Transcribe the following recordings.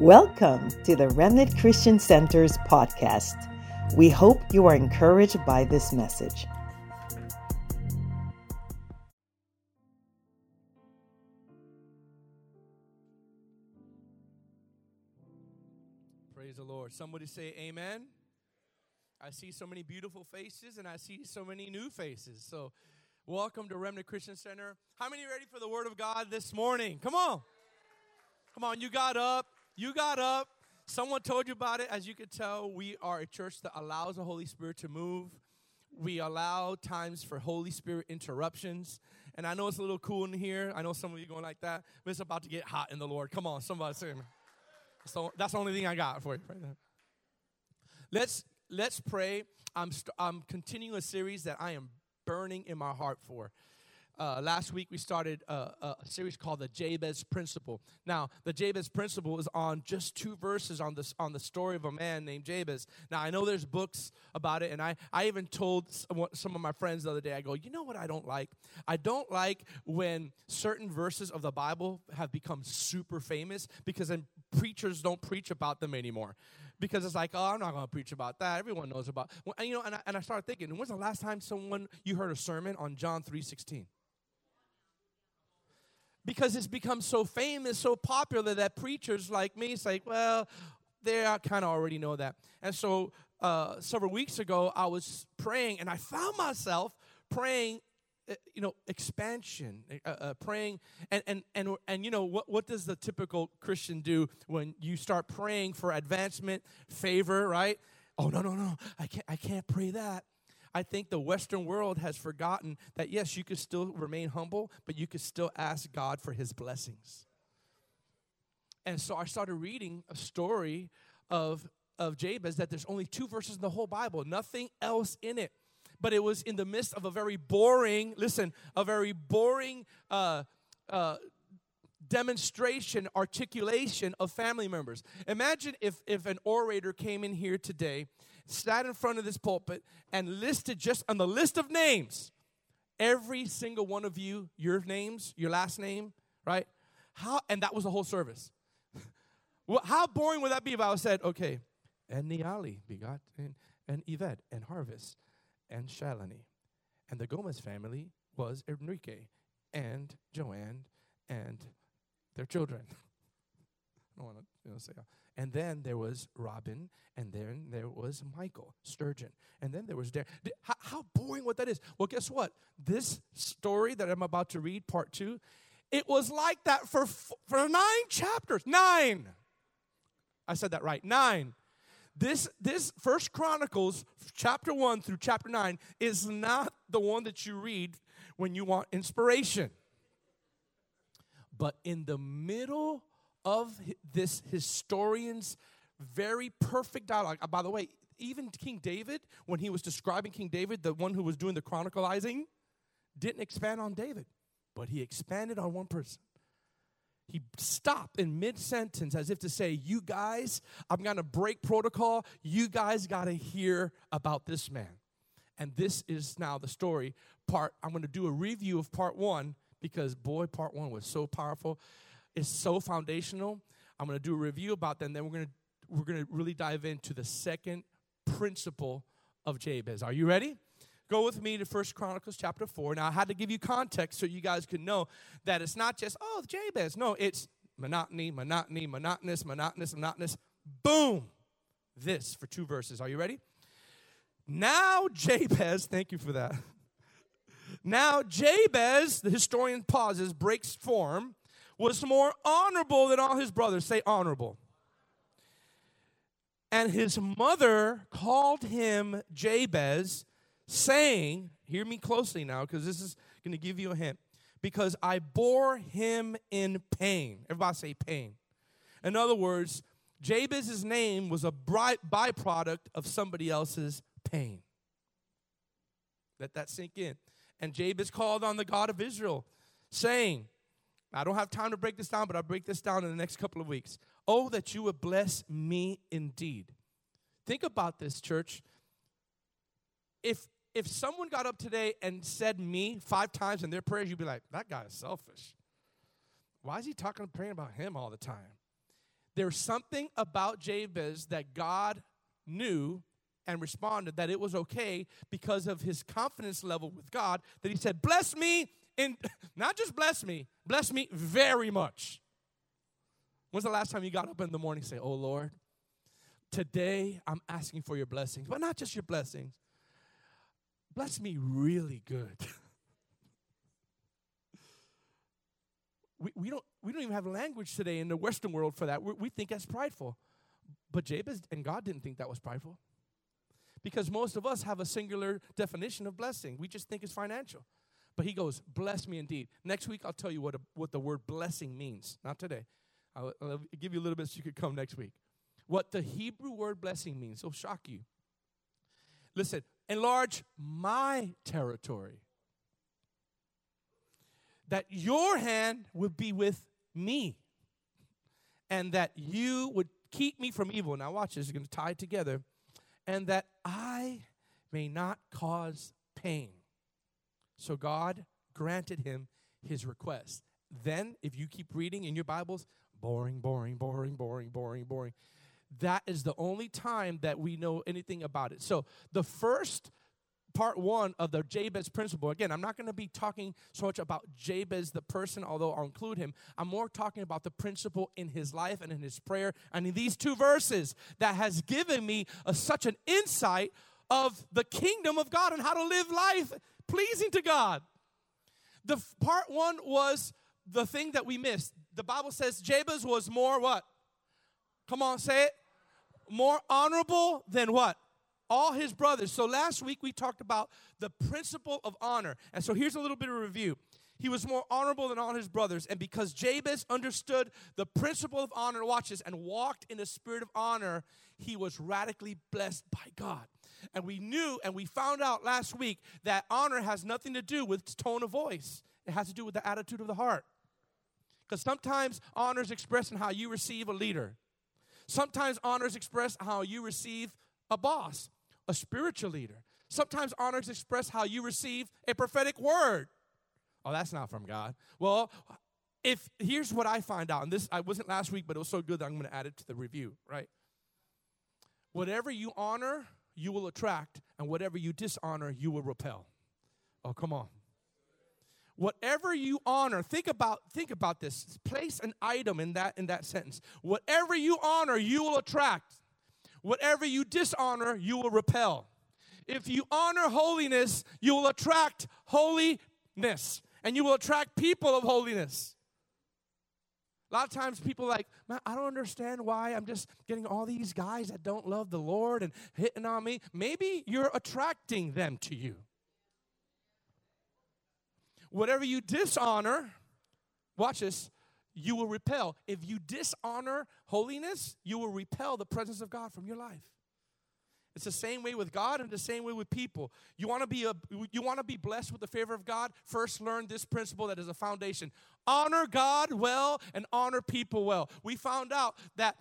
Welcome to the Remnant Christian Center's podcast. We hope you are encouraged by this message. Praise the Lord. Somebody say amen. I see so many beautiful faces and I see so many new faces. So, welcome to Remnant Christian Center. How many ready for the Word of God this morning? Come on. Come on, you got up. You got up. Someone told you about it. As you can tell, we are a church that allows the Holy Spirit to move. We allow times for Holy Spirit interruptions. And I know it's a little cool in here. I know some of you going like that, but it's about to get hot in the Lord. Come on, somebody say amen. So that's the only thing I got for you right now. Let's let's pray. I'm st- I'm continuing a series that I am burning in my heart for. Uh, last week we started a, a, series called the Jabez Principle. Now, the Jabez Principle is on just two verses on this on the story of a man named Jabez. Now, I know there's books about it, and I I even told some of my friends the other day. I go, you know what I don't like? I don't like when certain verses of the Bible have become super famous because then preachers don't preach about them anymore because it's like, oh, I'm not going to preach about that. Everyone knows about. And, you know, and I, and I started thinking, when's the last time someone you heard a sermon on John three sixteen? Because it's become so famous, so popular that preachers like me say, well, they kind of already know that. And so uh, several weeks ago, I was praying and I found myself praying uh, you know expansion uh, uh, praying and and and and you know what what does the typical christian do when you start praying for advancement favor right oh no no no i can't i can't pray that I think the Western world has forgotten that yes, you could still remain humble, but you could still ask God for his blessings. And so I started reading a story of, of Jabez that there's only two verses in the whole Bible, nothing else in it. But it was in the midst of a very boring, listen, a very boring uh, uh, demonstration, articulation of family members. Imagine if, if an orator came in here today sat in front of this pulpit and listed just on the list of names, every single one of you, your names, your last name, right? How and that was the whole service. well, how boring would that be if I said, okay, and Niali begot and, and Yvette and Harvest and Shalani. And the Gomez family was Enrique and Joanne and their children. I don't want to you know, say and then there was Robin, and then there was Michael Sturgeon, and then there was Darren. How, how boring what that is. Well, guess what? This story that I'm about to read, part two, it was like that for, for nine chapters. Nine. I said that right. Nine. This, this First Chronicles, chapter one through chapter nine, is not the one that you read when you want inspiration. But in the middle of this historian's very perfect dialogue. Uh, by the way, even King David, when he was describing King David, the one who was doing the chronicalizing, didn't expand on David, but he expanded on one person. He stopped in mid sentence as if to say, You guys, I'm gonna break protocol. You guys gotta hear about this man. And this is now the story part. I'm gonna do a review of part one because, boy, part one was so powerful is so foundational. I'm going to do a review about them. then we're going to we're going to really dive into the second principle of Jabez. Are you ready? Go with me to First Chronicles chapter 4. Now, I had to give you context so you guys could know that it's not just, oh, Jabez. No, it's monotony, monotony, monotonous, monotonous, monotonous. Boom! This for two verses. Are you ready? Now, Jabez, thank you for that. Now, Jabez, the historian pauses, breaks form, was more honorable than all his brothers. Say honorable. And his mother called him Jabez, saying, Hear me closely now, because this is going to give you a hint. Because I bore him in pain. Everybody say pain. In other words, Jabez's name was a byproduct of somebody else's pain. Let that sink in. And Jabez called on the God of Israel, saying, I don't have time to break this down, but I'll break this down in the next couple of weeks. Oh, that you would bless me indeed. Think about this, church. If if someone got up today and said me five times in their prayers, you'd be like, that guy is selfish. Why is he talking and praying about him all the time? there's something about Jabez that God knew and responded that it was okay because of his confidence level with God that he said, Bless me, and not just bless me, bless me very much. When's the last time you got up in the morning and say, Oh Lord, today I'm asking for your blessings, but not just your blessings. Bless me really good. we, we, don't, we don't even have language today in the Western world for that. we we think that's prideful. But Jabez and God didn't think that was prideful. Because most of us have a singular definition of blessing. We just think it's financial. But he goes, Bless me indeed. Next week, I'll tell you what, a, what the word blessing means. Not today. I'll, I'll give you a little bit so you could come next week. What the Hebrew word blessing means. It'll shock you. Listen, enlarge my territory. That your hand would be with me. And that you would keep me from evil. Now, watch this, it's going to tie it together. And that I may not cause pain. So God granted him his request. Then, if you keep reading in your Bibles, boring, boring, boring, boring, boring, boring. That is the only time that we know anything about it. So, the first part one of the Jabez principle. Again, I'm not going to be talking so much about Jabez, the person, although I'll include him. I'm more talking about the principle in his life and in his prayer and in these two verses that has given me a, such an insight of the kingdom of God and how to live life pleasing to God. The part one was the thing that we missed. The Bible says Jabez was more what? Come on, say it. More honorable than what? All his brothers. So last week we talked about the principle of honor. And so here's a little bit of review. He was more honorable than all his brothers. And because Jabez understood the principle of honor, watches, and walked in the spirit of honor, he was radically blessed by God. And we knew and we found out last week that honor has nothing to do with tone of voice, it has to do with the attitude of the heart. Because sometimes honor is expressed in how you receive a leader, sometimes honor is expressed how you receive a boss, a spiritual leader. Sometimes honor is expressed how you receive a prophetic word. Oh, that's not from God. Well, if here's what I find out, and this I wasn't last week, but it was so good that I'm going to add it to the review, right? Whatever you honor, you will attract, and whatever you dishonor, you will repel. Oh, come on. Whatever you honor, think about think about this. Place an item in that in that sentence. Whatever you honor, you will attract. Whatever you dishonor, you will repel. If you honor holiness, you will attract holiness and you will attract people of holiness. A lot of times people like, man, I don't understand why I'm just getting all these guys that don't love the Lord and hitting on me. Maybe you're attracting them to you. Whatever you dishonor, watch this, you will repel. If you dishonor holiness, you will repel the presence of God from your life. It's the same way with God and the same way with people. You want to be a you want to be blessed with the favor of God? First learn this principle that is a foundation. Honor God well and honor people well. We found out that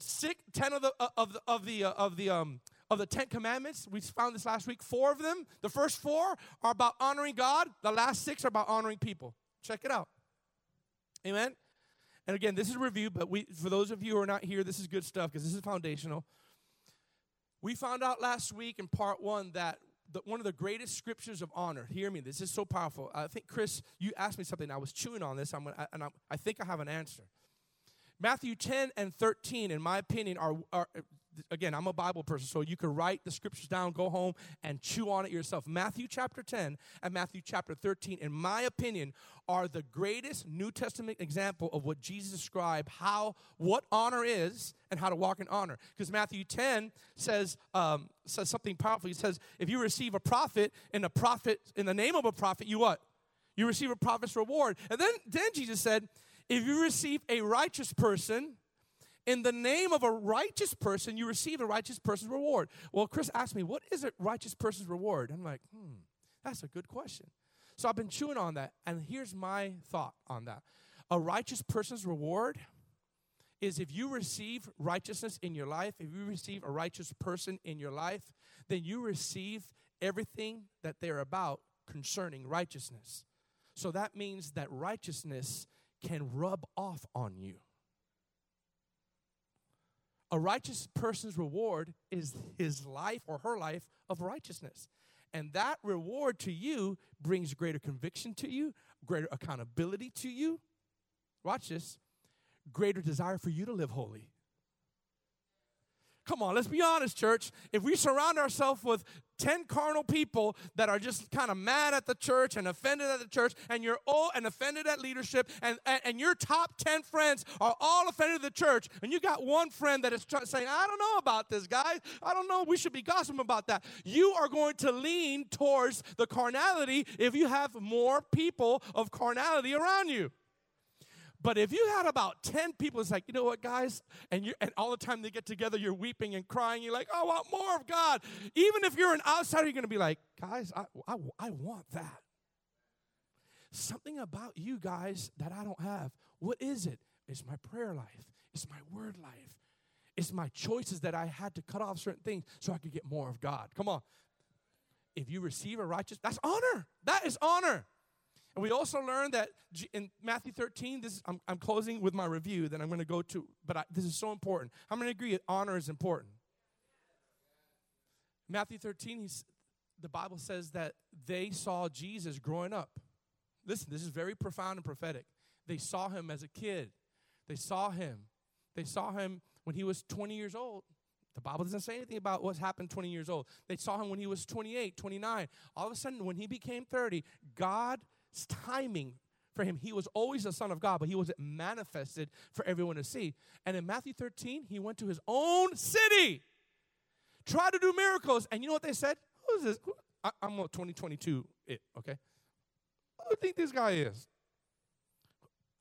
six, 10 of the uh, of the of the uh, of the um of the 10 commandments, we found this last week, 4 of them, the first 4 are about honoring God, the last 6 are about honoring people. Check it out. Amen. And again, this is review, but we for those of you who are not here, this is good stuff because this is foundational. We found out last week in part one that the, one of the greatest scriptures of honor. Hear me, this is so powerful. I think, Chris, you asked me something. I was chewing on this, I'm gonna, and I'm, I think I have an answer. Matthew 10 and 13, in my opinion, are, are again, I'm a Bible person, so you can write the scriptures down, go home, and chew on it yourself. Matthew chapter 10 and Matthew chapter 13, in my opinion, are the greatest New Testament example of what Jesus described how what honor is and how to walk in honor. Because Matthew 10 says um, says something powerful. He says, if you receive a prophet in a prophet in the name of a prophet, you what? You receive a prophet's reward. And then then Jesus said, if you receive a righteous person in the name of a righteous person, you receive a righteous person's reward. Well, Chris asked me, what is a righteous person's reward? I'm like, hmm, that's a good question. So I've been chewing on that, and here's my thought on that. A righteous person's reward is if you receive righteousness in your life, if you receive a righteous person in your life, then you receive everything that they're about concerning righteousness. So that means that righteousness can rub off on you. A righteous person's reward is his life or her life of righteousness. And that reward to you brings greater conviction to you, greater accountability to you. Watch this greater desire for you to live holy. Come on, let's be honest, church. If we surround ourselves with 10 carnal people that are just kind of mad at the church and offended at the church, and you're all and offended at leadership, and, and, and your top 10 friends are all offended at the church, and you got one friend that is try- saying, I don't know about this, guys. I don't know. We should be gossiping about that. You are going to lean towards the carnality if you have more people of carnality around you. But if you had about 10 people, it's like, you know what, guys? And you and all the time they get together, you're weeping and crying. You're like, I want more of God. Even if you're an outsider, you're going to be like, guys, I, I, I want that. Something about you guys that I don't have. What is it? It's my prayer life. It's my word life. It's my choices that I had to cut off certain things so I could get more of God. Come on. If you receive a righteous, that's honor. That is honor. And we also learned that in Matthew 13, this is, I'm, I'm closing with my review, then I'm going to go to, but I, this is so important. How many agree honor is important? Matthew 13, he's, the Bible says that they saw Jesus growing up. Listen, this is very profound and prophetic. They saw him as a kid. They saw him. They saw him when he was 20 years old. The Bible doesn't say anything about what's happened 20 years old. They saw him when he was 28, 29. All of a sudden, when he became 30, God timing for him. He was always the Son of God, but he wasn't manifested for everyone to see. And in Matthew 13, he went to his own city, tried to do miracles. And you know what they said? Who is this? I, am 2022 it, okay? Who do you think this guy is?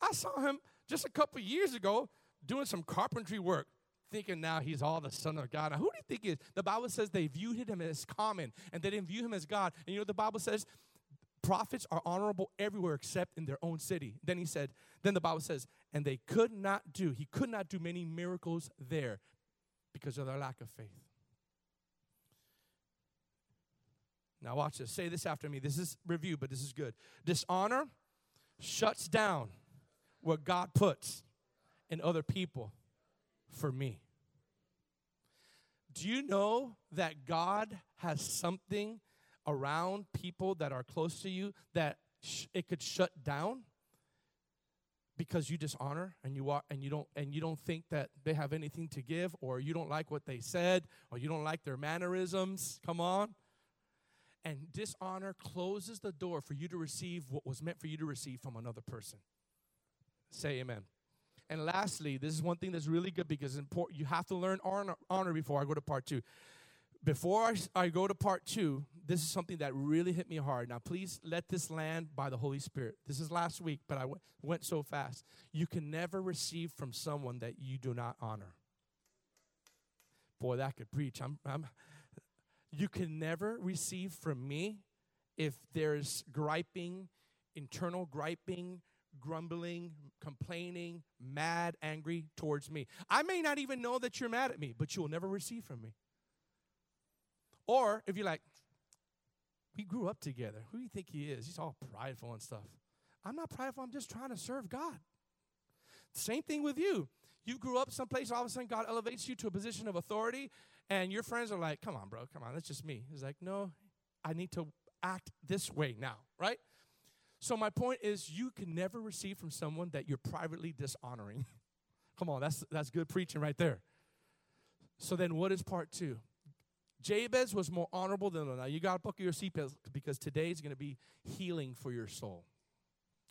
I saw him just a couple years ago doing some carpentry work thinking now he's all the son of God. Now, who do you think is? The Bible says they viewed him as common and they didn't view him as God. And you know the Bible says? Prophets are honorable everywhere except in their own city. Then he said, then the Bible says, and they could not do, he could not do many miracles there because of their lack of faith. Now, watch this. Say this after me. This is review, but this is good. Dishonor shuts down what God puts in other people for me. Do you know that God has something around people that are close to you that sh- it could shut down because you dishonor and you are and you don't and you don't think that they have anything to give or you don't like what they said or you don't like their mannerisms. Come on. And dishonor closes the door for you to receive what was meant for you to receive from another person. Say amen. And lastly this is one thing that's really good because important. You have to learn honor, honor before i go to part two. Before I, I go to part two, this is something that really hit me hard. Now, please let this land by the Holy Spirit. This is last week, but I w- went so fast. You can never receive from someone that you do not honor. Boy, that could preach. I'm, I'm, you can never receive from me if there's griping, internal griping, grumbling, complaining, mad, angry towards me. I may not even know that you're mad at me, but you will never receive from me. Or if you're like, we grew up together. Who do you think he is? He's all prideful and stuff. I'm not prideful. I'm just trying to serve God. Same thing with you. You grew up someplace, all of a sudden God elevates you to a position of authority, and your friends are like, come on, bro, come on, that's just me. He's like, no, I need to act this way now, right? So my point is you can never receive from someone that you're privately dishonoring. come on, that's that's good preaching right there. So then what is part two? Jabez was more honorable than now. You got to buckle your seatbelt because today is going to be healing for your soul.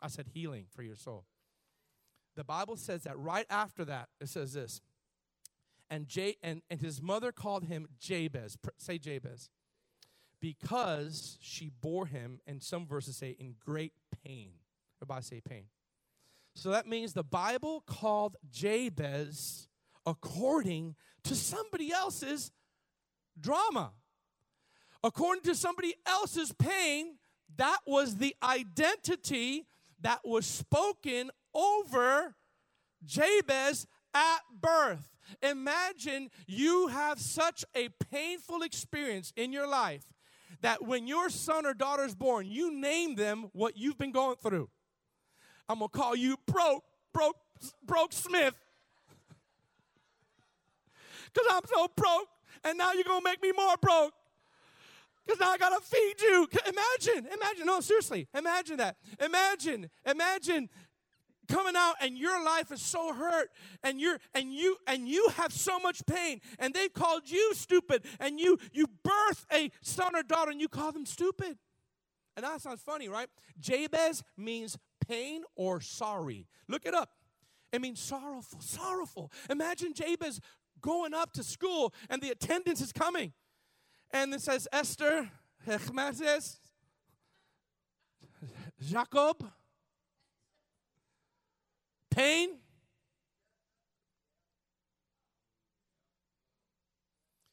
I said healing for your soul. The Bible says that right after that, it says this. And, J- and, and his mother called him Jabez. Say Jabez. Because she bore him, and some verses say, in great pain. Everybody say pain. So that means the Bible called Jabez according to somebody else's drama. According to somebody else's pain, that was the identity that was spoken over Jabez at birth. Imagine you have such a painful experience in your life that when your son or daughter is born, you name them what you've been going through. I'm gonna call you broke, broke, broke Smith because I'm so broke. And now you're going to make me more broke. Because now I gotta feed you. Imagine, imagine, no, seriously, imagine that. Imagine, imagine coming out and your life is so hurt and you're and you and you have so much pain and they've called you stupid and you you birth a son or daughter and you call them stupid. And that sounds funny right? Jabez means pain or sorry. Look it up. It means sorrowful sorrowful. Imagine jabez going up to school and the attendance is coming and it says esther jacob pain?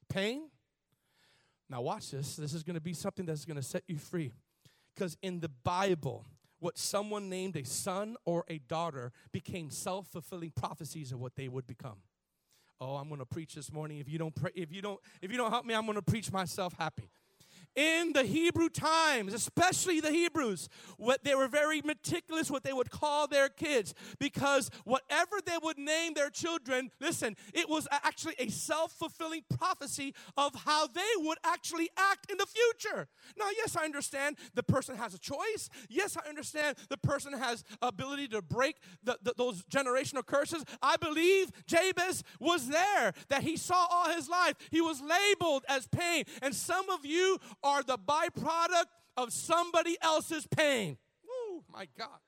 Pain? Now, watch this. This is going to be something that's going to set you free. Because in the Bible, what someone named a son or a daughter became self fulfilling prophecies of what they would become. Oh, I'm going to preach this morning. If you don't, pray, if you don't, if you don't help me, I'm going to preach myself happy in the Hebrew times, especially the Hebrews, what they were very meticulous what they would call their kids because whatever they would name their children, listen, it was actually a self-fulfilling prophecy of how they would actually act in the future. Now, yes, I understand the person has a choice. Yes, I understand the person has ability to break the, the, those generational curses. I believe Jabez was there, that he saw all his life. He was labeled as pain. And some of you are the byproduct of somebody else's pain. Oh my God.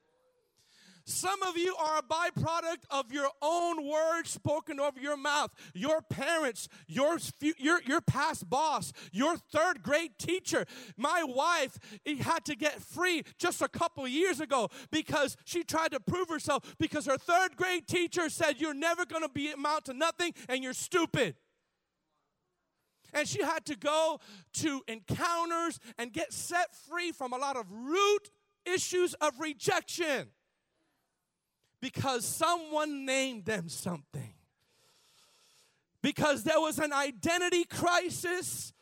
Some of you are a byproduct of your own words spoken over your mouth. Your parents, your, your, your past boss, your third grade teacher. My wife had to get free just a couple years ago because she tried to prove herself because her third grade teacher said, You're never going to be amount to nothing and you're stupid. And she had to go to encounters and get set free from a lot of root issues of rejection because someone named them something. Because there was an identity crisis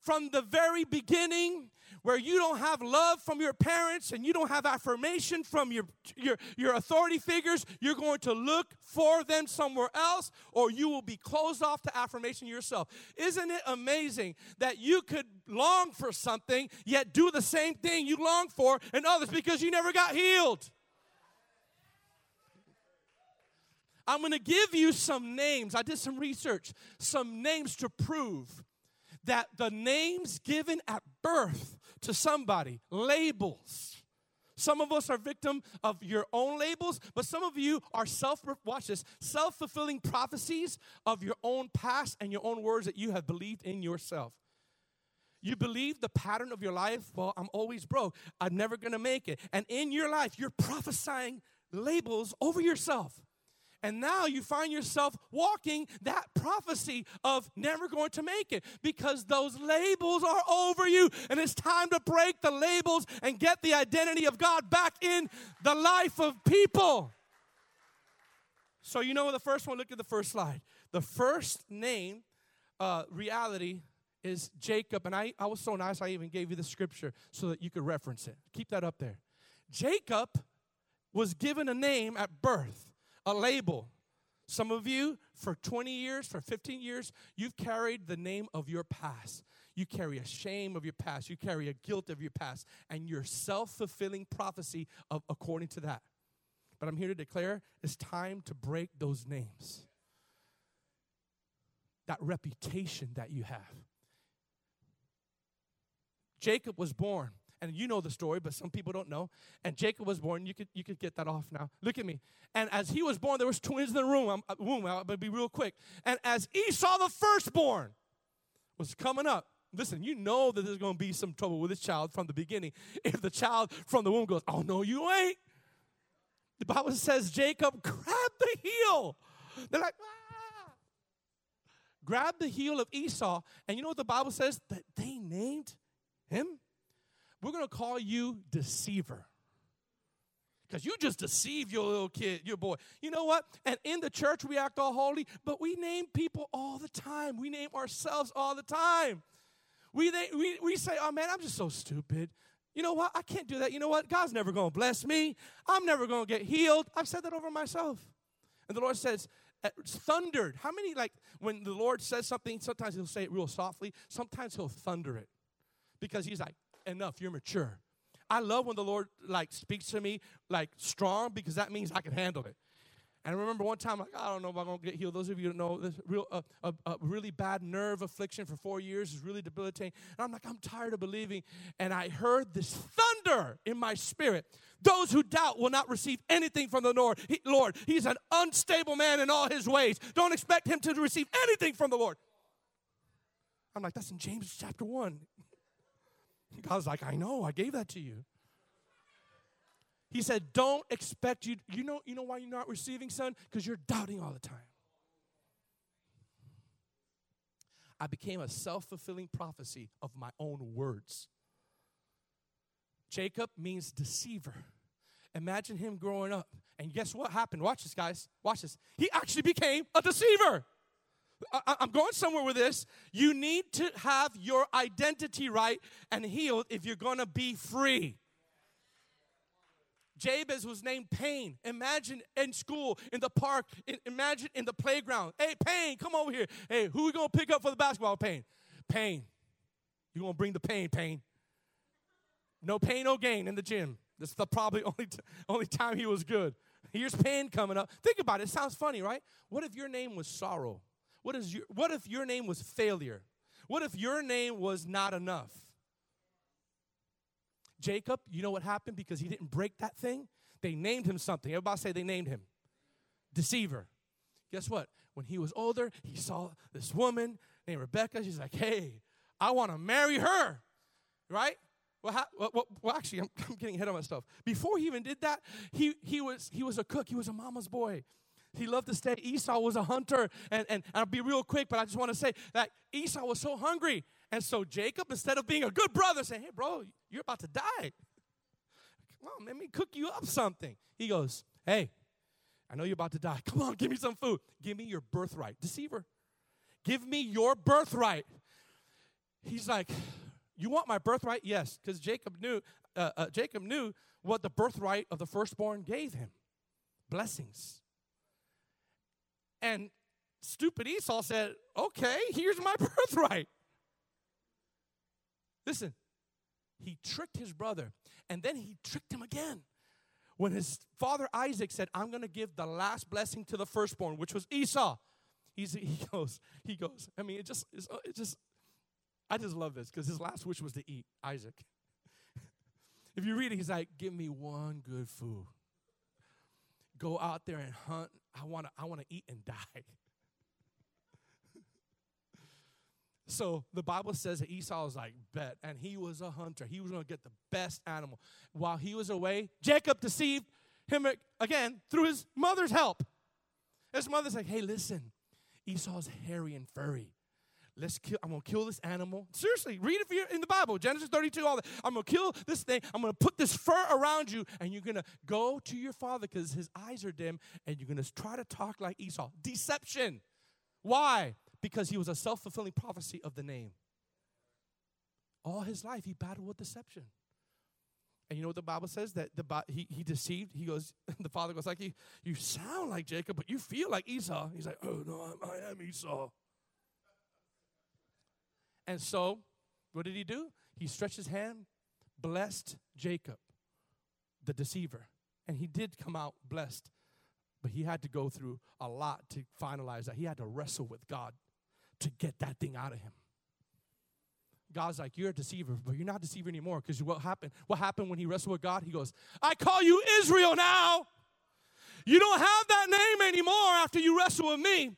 from the very beginning where you don't have love from your parents and you don't have affirmation from your, your, your authority figures, you're going to look for them somewhere else or you will be closed off to affirmation yourself. Isn't it amazing that you could long for something yet do the same thing you long for in others because you never got healed? I'm going to give you some names. I did some research, some names to prove that the names given at birth to somebody, labels. Some of us are victim of your own labels, but some of you are self watch this, self-fulfilling prophecies of your own past and your own words that you have believed in yourself. You believe the pattern of your life, well, I'm always broke. I'm never going to make it. And in your life, you're prophesying labels over yourself. And now you find yourself walking that prophecy of never going to make it because those labels are over you. And it's time to break the labels and get the identity of God back in the life of people. So, you know the first one, look at the first slide. The first name, uh, reality, is Jacob. And I, I was so nice, I even gave you the scripture so that you could reference it. Keep that up there. Jacob was given a name at birth a label. Some of you, for 20 years, for 15 years, you've carried the name of your past. You carry a shame of your past. You carry a guilt of your past, and your self fulfilling prophecy of according to that. But I'm here to declare it's time to break those names. That reputation that you have. Jacob was born and you know the story, but some people don't know. And Jacob was born. You could you could get that off now. Look at me. And as he was born, there was twins in the room. I'm, uh, womb. I'm gonna be real quick. And as Esau the firstborn was coming up, listen, you know that there's gonna be some trouble with this child from the beginning. If the child from the womb goes, "Oh no, you ain't," the Bible says Jacob grabbed the heel. They're like. Ah. Grab the heel of Esau, and you know what the Bible says? That they named him we're going to call you deceiver. Because you just deceive your little kid, your boy. You know what? And in the church, we act all holy, but we name people all the time. We name ourselves all the time. We, we, we say, oh man, I'm just so stupid. You know what? I can't do that. You know what? God's never going to bless me. I'm never going to get healed. I've said that over myself. And the Lord says, uh, thundered. How many, like, when the Lord says something, sometimes he'll say it real softly, sometimes he'll thunder it because he's like, enough, you're mature. I love when the Lord, like, speaks to me, like, strong because that means I can handle it. And I remember one time, like, I don't know if I'm gonna get healed. Those of you that know this real uh, a, a, really bad nerve affliction for four years is really debilitating. And I'm like, I'm tired of believing. And I heard this thunder in my spirit. Those who doubt will not receive anything from the Lord. He, Lord, he's an unstable man in all his ways. Don't expect him to receive anything from the Lord. I'm like, that's in James chapter one. God's like, I know, I gave that to you. He said, Don't expect you. You know, you know why you're not receiving, son? Because you're doubting all the time. I became a self fulfilling prophecy of my own words. Jacob means deceiver. Imagine him growing up. And guess what happened? Watch this, guys. Watch this. He actually became a deceiver. I, am going somewhere with this. You need to have your identity right and healed if you're going to be free. Jabez was named Pain. Imagine in school, in the park, in, imagine in the playground. Hey, Pain, come over here. Hey, who we gonna pick up for the basketball? Pain. Pain. You gonna bring the pain, Pain. No pain, no gain in the gym. This is the probably only, t- only time he was good. Here's pain coming up. Think about it. It sounds funny, right? What if your name was sorrow? What, is your, what if your name was failure? What if your name was not enough? Jacob, you know what happened because he didn't break that thing? They named him something. Everybody say they named him Deceiver. Guess what? When he was older, he saw this woman named Rebecca. She's like, hey, I want to marry her. Right? Well, well, well, actually, I'm, I'm getting ahead of myself. Before he even did that, he, he, was, he was a cook. He was a mama's boy. He loved to stay. Esau was a hunter. And, and, I'll be real quick, but I just want to say that Esau was so hungry and so Jacob, instead of being a good brother, saying, Hey, bro, you're about to die. Come on, let me cook you up something. He goes, Hey, I know you're about to die. Come on, give me some food. Give me your birthright. Deceiver. Give me your birthright. He's like, You want my birthright? Yes, because Jacob knew, uh, uh, Jacob knew what the birthright of the firstborn gave him blessings. And stupid Esau said, Okay, here's my birthright. Listen, he tricked his brother, and then he tricked him again. When his father Isaac said, I'm going to give the last blessing to the firstborn, which was Esau, he's, he goes, he goes, I mean, it just, uh, it just, I just love this because his last wish was to eat, Isaac. if you read it, he's like, give me one good food. Go out there and hunt. I want to I want to eat and die. So the Bible says that Esau was like, bet. And he was a hunter. He was going to get the best animal. While he was away, Jacob deceived him again through his mother's help. His mother's like, hey, listen, Esau's hairy and furry. Let's kill, I'm gonna kill this animal. Seriously, read it for you in the Bible, Genesis 32, all that. I'm gonna kill this thing. I'm gonna put this fur around you, and you're gonna go to your father because his eyes are dim, and you're gonna try to talk like Esau. Deception. Why? because he was a self fulfilling prophecy of the name. All his life, he battled with deception. And you know what the Bible says? That the he, he deceived. He goes, the father goes like, you, you sound like Jacob, but you feel like Esau. He's like, oh no, I am Esau. And so, what did he do? He stretched his hand, blessed Jacob, the deceiver. And he did come out blessed, but he had to go through a lot to finalize that. He had to wrestle with God to get that thing out of him. God's like, You're a deceiver, but you're not a deceiver anymore because what happened? What happened when he wrestled with God? He goes, I call you Israel now. You don't have that name anymore after you wrestle with me.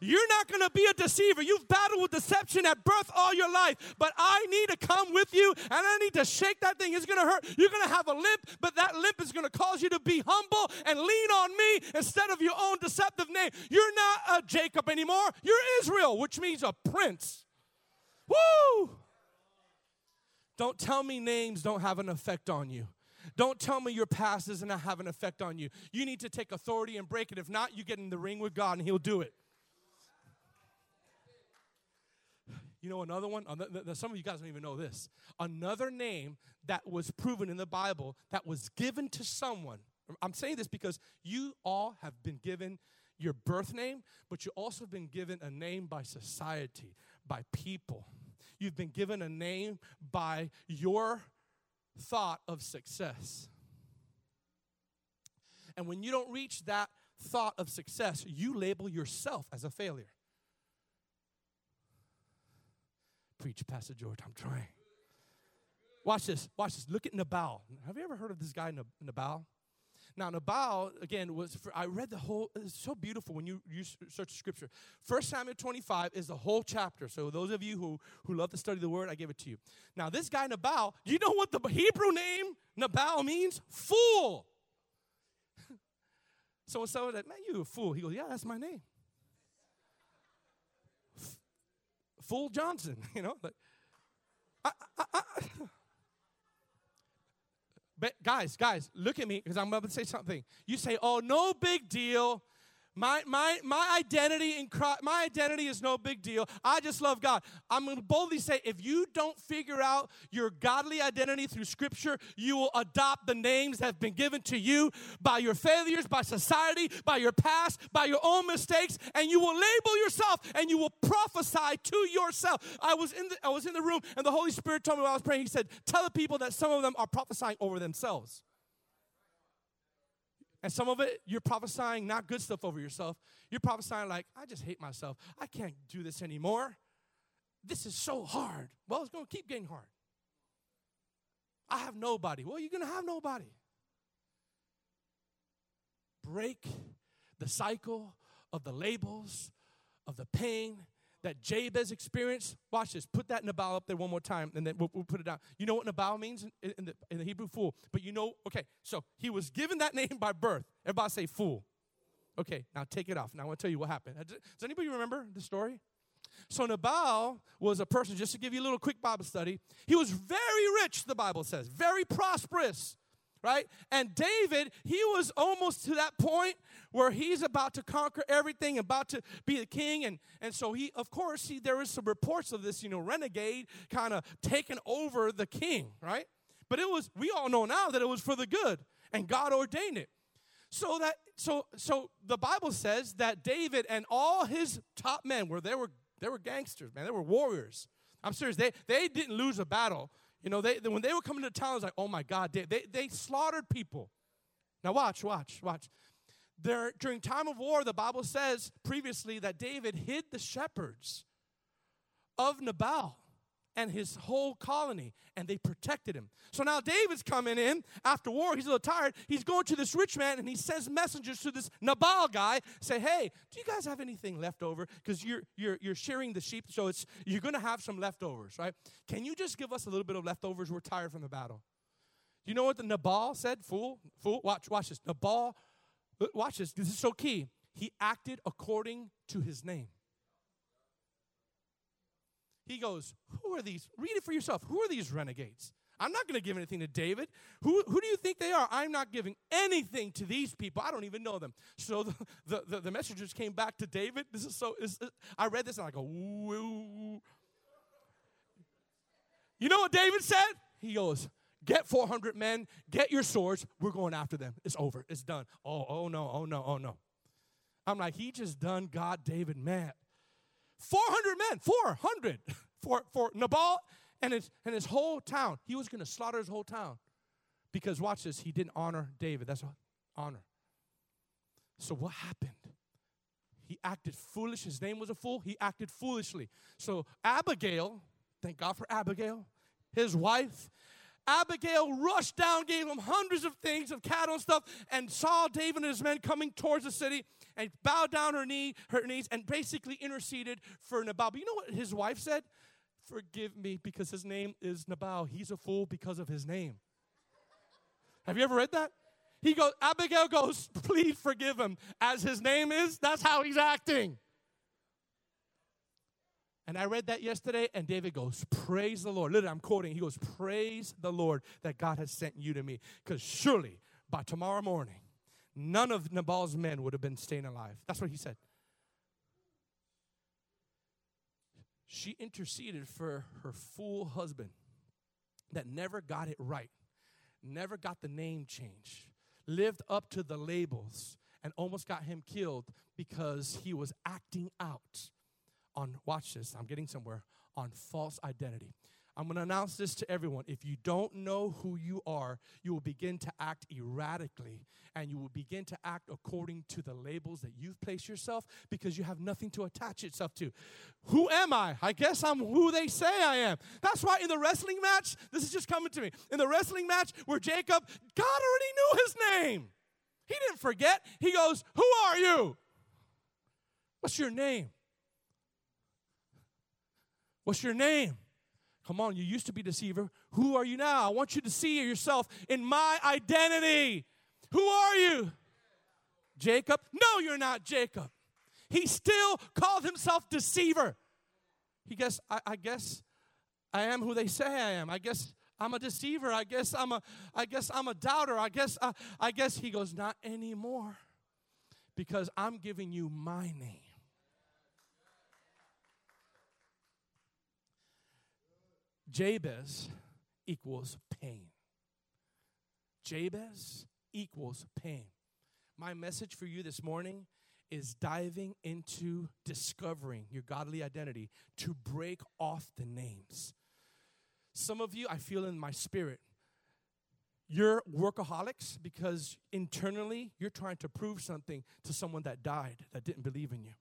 You're not going to be a deceiver. You've battled with deception at birth all your life, but I need to come with you and I need to shake that thing. It's going to hurt. You're going to have a limp, but that limp is going to cause you to be humble and lean on me instead of your own deceptive name. You're not a Jacob anymore. You're Israel, which means a prince. Woo! Don't tell me names don't have an effect on you. Don't tell me your past doesn't have an effect on you. You need to take authority and break it. If not, you get in the ring with God and He'll do it. You know another one? Some of you guys don't even know this. Another name that was proven in the Bible that was given to someone. I'm saying this because you all have been given your birth name, but you also have been given a name by society, by people. You've been given a name by your thought of success. And when you don't reach that thought of success, you label yourself as a failure. Preach, Pastor George, I'm trying. Watch this, watch this. Look at Nabal. Have you ever heard of this guy, Nabal? Now, Nabal, again, was for, I read the whole, it's so beautiful when you, you search scripture. First Samuel 25 is the whole chapter. So, those of you who, who love to study the word, I give it to you. Now, this guy, Nabal, you know what the Hebrew name Nabal means? Fool. so, someone said, Man, you a fool, he goes, Yeah, that's my name. Fool Johnson, you know? Like, I, I, I, but guys, guys, look at me because I'm about to say something. You say, "Oh, no big deal." My, my, my identity in Christ, my identity is no big deal. I just love God. I'm going to boldly say if you don't figure out your godly identity through Scripture, you will adopt the names that have been given to you by your failures, by society, by your past, by your own mistakes, and you will label yourself and you will prophesy to yourself. I was in the, I was in the room and the Holy Spirit told me while I was praying, He said, Tell the people that some of them are prophesying over themselves. And some of it, you're prophesying not good stuff over yourself. You're prophesying like, I just hate myself. I can't do this anymore. This is so hard. Well, it's going to keep getting hard. I have nobody. Well, you're going to have nobody. Break the cycle of the labels, of the pain, that Jabez experienced. Watch this. Put that Nabal up there one more time, and then we'll, we'll put it down. You know what Nabal means in, in, the, in the Hebrew fool? But you know, okay, so he was given that name by birth. Everybody say fool. Okay, now take it off. Now I want to tell you what happened. Does anybody remember the story? So Nabal was a person, just to give you a little quick Bible study, he was very rich, the Bible says, very prosperous right? And David, he was almost to that point where he's about to conquer everything, about to be the king. And, and so he, of course, see, there is some reports of this, you know, renegade kind of taking over the king, right? But it was, we all know now that it was for the good, and God ordained it. So that so so the Bible says that David and all his top men were they were they were gangsters, man. They were warriors. I'm serious. They they didn't lose a battle. You know, they, when they were coming to town, I was like, oh my God, they, they, they slaughtered people. Now watch, watch, watch. There, during time of war, the Bible says previously that David hid the shepherds of Nabal and his whole colony, and they protected him. So now David's coming in after war. He's a little tired. He's going to this rich man, and he sends messengers to this Nabal guy. Say, hey, do you guys have anything left over? Because you're you're you're sharing the sheep, so it's you're going to have some leftovers, right? Can you just give us a little bit of leftovers? We're tired from the battle. Do you know what the Nabal said? Fool, fool. Watch, watch this. Nabal, watch this. This is so key. He acted according to his name. He goes, Who are these? Read it for yourself. Who are these renegades? I'm not going to give anything to David. Who, who do you think they are? I'm not giving anything to these people. I don't even know them. So the, the, the, the messengers came back to David. This is so, is, I read this and I go, Woo. You know what David said? He goes, Get 400 men, get your swords. We're going after them. It's over. It's done. Oh, oh no, oh no, oh no. I'm like, he just done God David mad. 400 men, 400 for, for Nabal and his, and his whole town. He was going to slaughter his whole town because, watch this, he didn't honor David. That's honor. So, what happened? He acted foolish. His name was a fool. He acted foolishly. So, Abigail, thank God for Abigail, his wife, Abigail rushed down, gave him hundreds of things of cattle and stuff, and saw David and his men coming towards the city and bowed down her knee, her knees, and basically interceded for Nabal. But you know what his wife said? Forgive me because his name is Nabal. He's a fool because of his name. Have you ever read that? He goes, Abigail goes, please forgive him. As his name is, that's how he's acting. And I read that yesterday, and David goes, Praise the Lord. Literally, I'm quoting. He goes, Praise the Lord that God has sent you to me. Because surely by tomorrow morning, none of Nabal's men would have been staying alive. That's what he said. She interceded for her fool husband that never got it right, never got the name changed, lived up to the labels, and almost got him killed because he was acting out on, watch this, I'm getting somewhere, on false identity. I'm going to announce this to everyone. If you don't know who you are, you will begin to act erratically and you will begin to act according to the labels that you've placed yourself because you have nothing to attach yourself to. Who am I? I guess I'm who they say I am. That's why in the wrestling match, this is just coming to me. In the wrestling match where Jacob, God already knew his name. He didn't forget. He goes, Who are you? What's your name? What's your name? Come on, you used to be deceiver. Who are you now? I want you to see yourself in my identity. Who are you? Jacob? No, you're not Jacob. He still called himself deceiver. He guess I, I guess I am who they say I am. I guess I'm a deceiver. I guess I'm a I guess I'm a doubter. I guess uh, I guess he goes not anymore. Because I'm giving you my name. Jabez equals pain. Jabez equals pain. My message for you this morning is diving into discovering your godly identity to break off the names. Some of you, I feel in my spirit, you're workaholics because internally you're trying to prove something to someone that died, that didn't believe in you.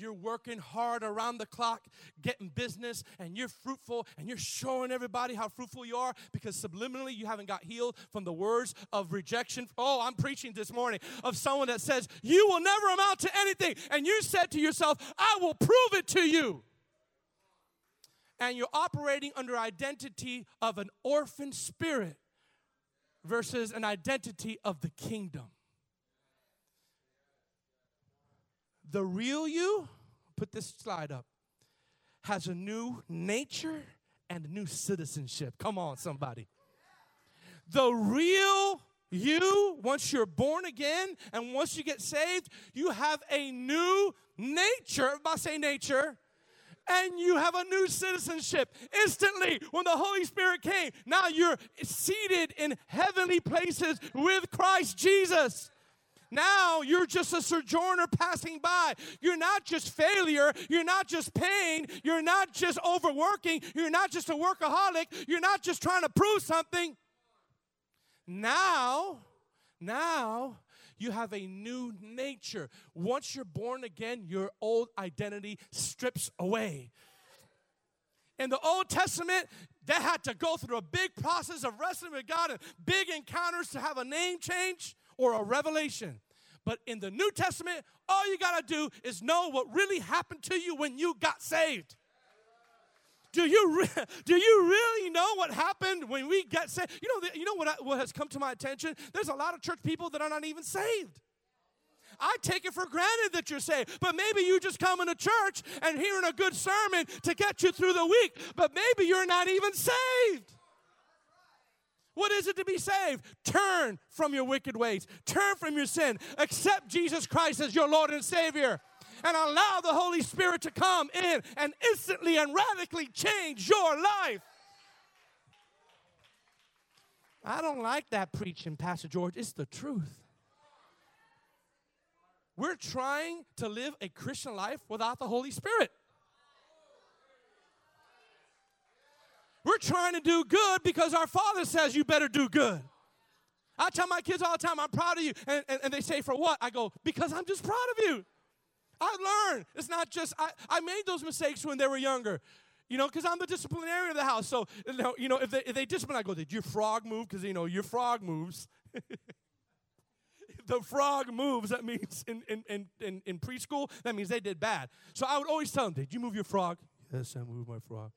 You're working hard around the clock, getting business, and you're fruitful, and you're showing everybody how fruitful you are because subliminally you haven't got healed from the words of rejection. Oh, I'm preaching this morning of someone that says, You will never amount to anything. And you said to yourself, I will prove it to you. And you're operating under identity of an orphan spirit versus an identity of the kingdom. The real you, put this slide up, has a new nature and a new citizenship. Come on, somebody. The real you, once you're born again and once you get saved, you have a new nature. I say nature, and you have a new citizenship. Instantly, when the Holy Spirit came, now you're seated in heavenly places with Christ Jesus. Now you're just a sojourner passing by. You're not just failure. You're not just pain. You're not just overworking. You're not just a workaholic. You're not just trying to prove something. Now, now, you have a new nature. Once you're born again, your old identity strips away. In the Old Testament, they had to go through a big process of wrestling with God and big encounters to have a name change or a revelation. But in the New Testament, all you got to do is know what really happened to you when you got saved. Do you, re- do you really know what happened when we got saved? You know, you know what, I, what has come to my attention? There's a lot of church people that are not even saved. I take it for granted that you're saved, but maybe you just come into church and hearing a good sermon to get you through the week, but maybe you're not even saved. What is it to be saved? Turn from your wicked ways, turn from your sin, accept Jesus Christ as your Lord and Savior, and allow the Holy Spirit to come in and instantly and radically change your life. I don't like that preaching, Pastor George. It's the truth. We're trying to live a Christian life without the Holy Spirit. We're trying to do good because our Father says you better do good. I tell my kids all the time, I'm proud of you. And, and, and, they say, For what? I go, Because I'm just proud of you. I learned. It's not just, I, I made those mistakes when they were younger. You know, because I'm the disciplinarian of the house. So, you know, if they, if they discipline, I go, Did your frog move? Because, you know, your frog moves. the frog moves, that means in, in, in, in, in preschool, that means they did bad. So I would always tell them, Did you move your frog? Yes, I moved my frog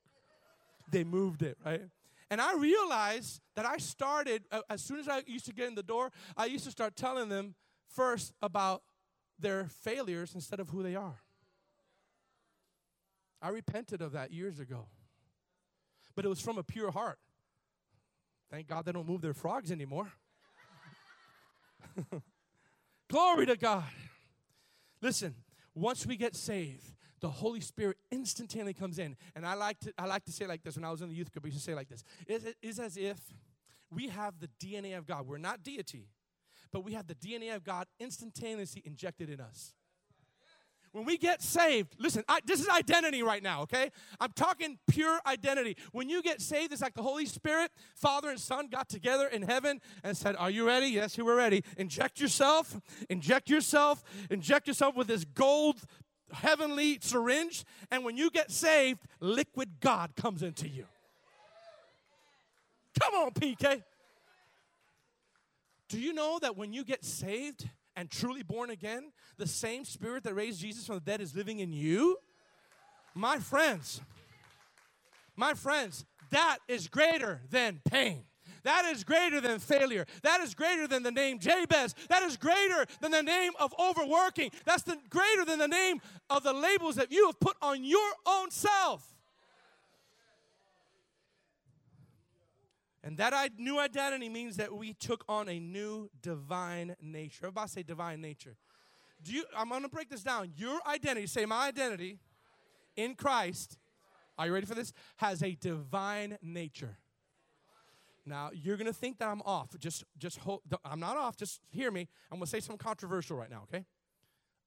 they moved it, right? And I realized that I started, as soon as I used to get in the door, I used to start telling them first about their failures instead of who they are. I repented of that years ago. But it was from a pure heart. Thank God they don't move their frogs anymore. Glory to God. Listen, once we get saved, the Holy Spirit instantaneously comes in. And I like to, I like to say like this when I was in the youth group, we used to say like this. It is as if we have the DNA of God. We're not deity, but we have the DNA of God instantaneously injected in us. When we get saved, listen, I, this is identity right now, okay? I'm talking pure identity. When you get saved, it's like the Holy Spirit, Father and Son got together in heaven and said, Are you ready? Yes, you were ready. Inject yourself, inject yourself, inject yourself with this gold heavenly syringe. And when you get saved, liquid God comes into you. Come on, PK. Do you know that when you get saved, and truly born again, the same spirit that raised Jesus from the dead is living in you? My friends, my friends, that is greater than pain. That is greater than failure. That is greater than the name Jabez. That is greater than the name of overworking. That's the, greater than the name of the labels that you have put on your own self. And that new identity means that we took on a new divine nature. Everybody say divine nature. Do you I'm gonna break this down. Your identity, say my identity in Christ, are you ready for this? Has a divine nature. Now you're gonna think that I'm off. Just just hold I'm not off, just hear me. I'm gonna say something controversial right now, okay?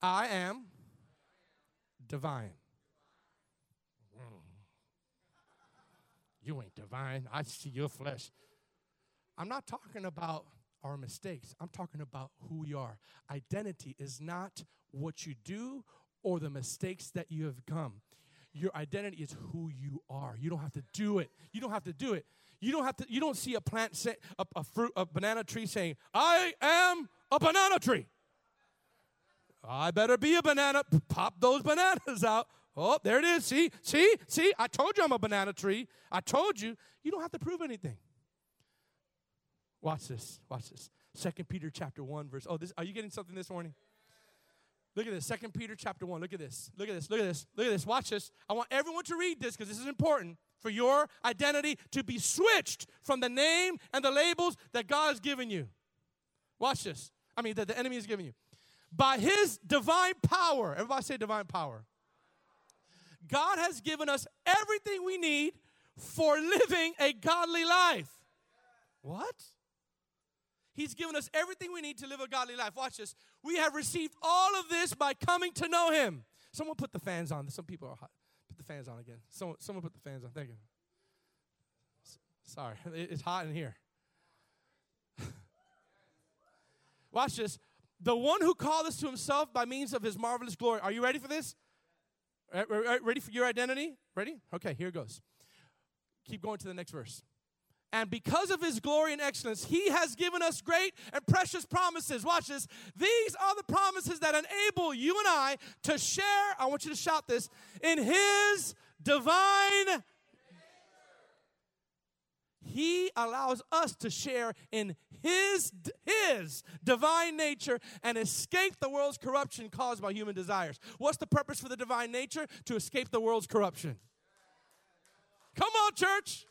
I am divine. Mm. You ain't divine. I see your flesh. I'm not talking about our mistakes. I'm talking about who we are. Identity is not what you do or the mistakes that you have come. Your identity is who you are. You don't have to do it. You don't have to do it. You don't have to. You don't see a plant say a, a fruit, a banana tree saying, "I am a banana tree." I better be a banana. Pop those bananas out. Oh, there it is. See, see, see, I told you I'm a banana tree. I told you. You don't have to prove anything. Watch this. Watch this. Second Peter chapter 1, verse. Oh, this are you getting something this morning? Look at this. Second Peter chapter 1. Look at this. Look at this. Look at this. Look at this. Watch this. I want everyone to read this because this is important for your identity to be switched from the name and the labels that God has given you. Watch this. I mean, that the enemy has given you. By his divine power, everybody say divine power. God has given us everything we need for living a godly life. What? He's given us everything we need to live a godly life. Watch this. We have received all of this by coming to know Him. Someone put the fans on. Some people are hot. Fans on again. Someone, someone put the fans on. Thank you. Sorry, it's hot in here. Watch this. The one who called us to himself by means of his marvelous glory. Are you ready for this? Ready for your identity? Ready? Okay, here goes. Keep going to the next verse. And because of his glory and excellence, he has given us great and precious promises. Watch this. These are the promises that enable you and I to share, I want you to shout this, in his divine he allows us to share in his, his divine nature and escape the world's corruption caused by human desires. What's the purpose for the divine nature? To escape the world's corruption. Come on, church.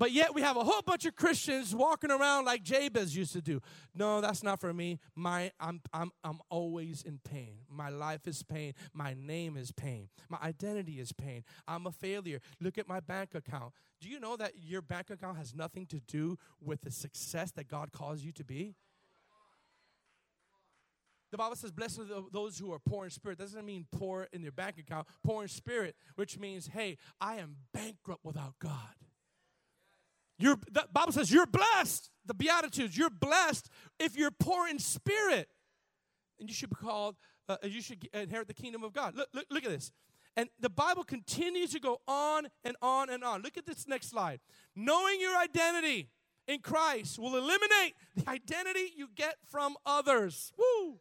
But yet we have a whole bunch of Christians walking around like Jabez used to do. No, that's not for me. My I'm I'm I'm always in pain. My life is pain. My name is pain. My identity is pain. I'm a failure. Look at my bank account. Do you know that your bank account has nothing to do with the success that God calls you to be? The Bible says, Blessed are those who are poor in spirit. That doesn't mean poor in their bank account, poor in spirit, which means, hey, I am bankrupt without God. You're, the Bible says you're blessed. The Beatitudes, you're blessed if you're poor in spirit. And you should be called, uh, you should inherit the kingdom of God. Look, look, look at this. And the Bible continues to go on and on and on. Look at this next slide. Knowing your identity in Christ will eliminate the identity you get from others. Woo!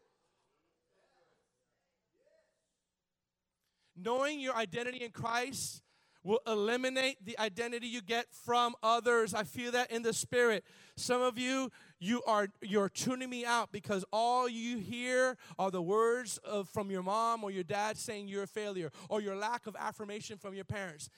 Knowing your identity in Christ will eliminate the identity you get from others. I feel that in the spirit. Some of you, you are you're tuning me out because all you hear are the words of from your mom or your dad saying you're a failure or your lack of affirmation from your parents.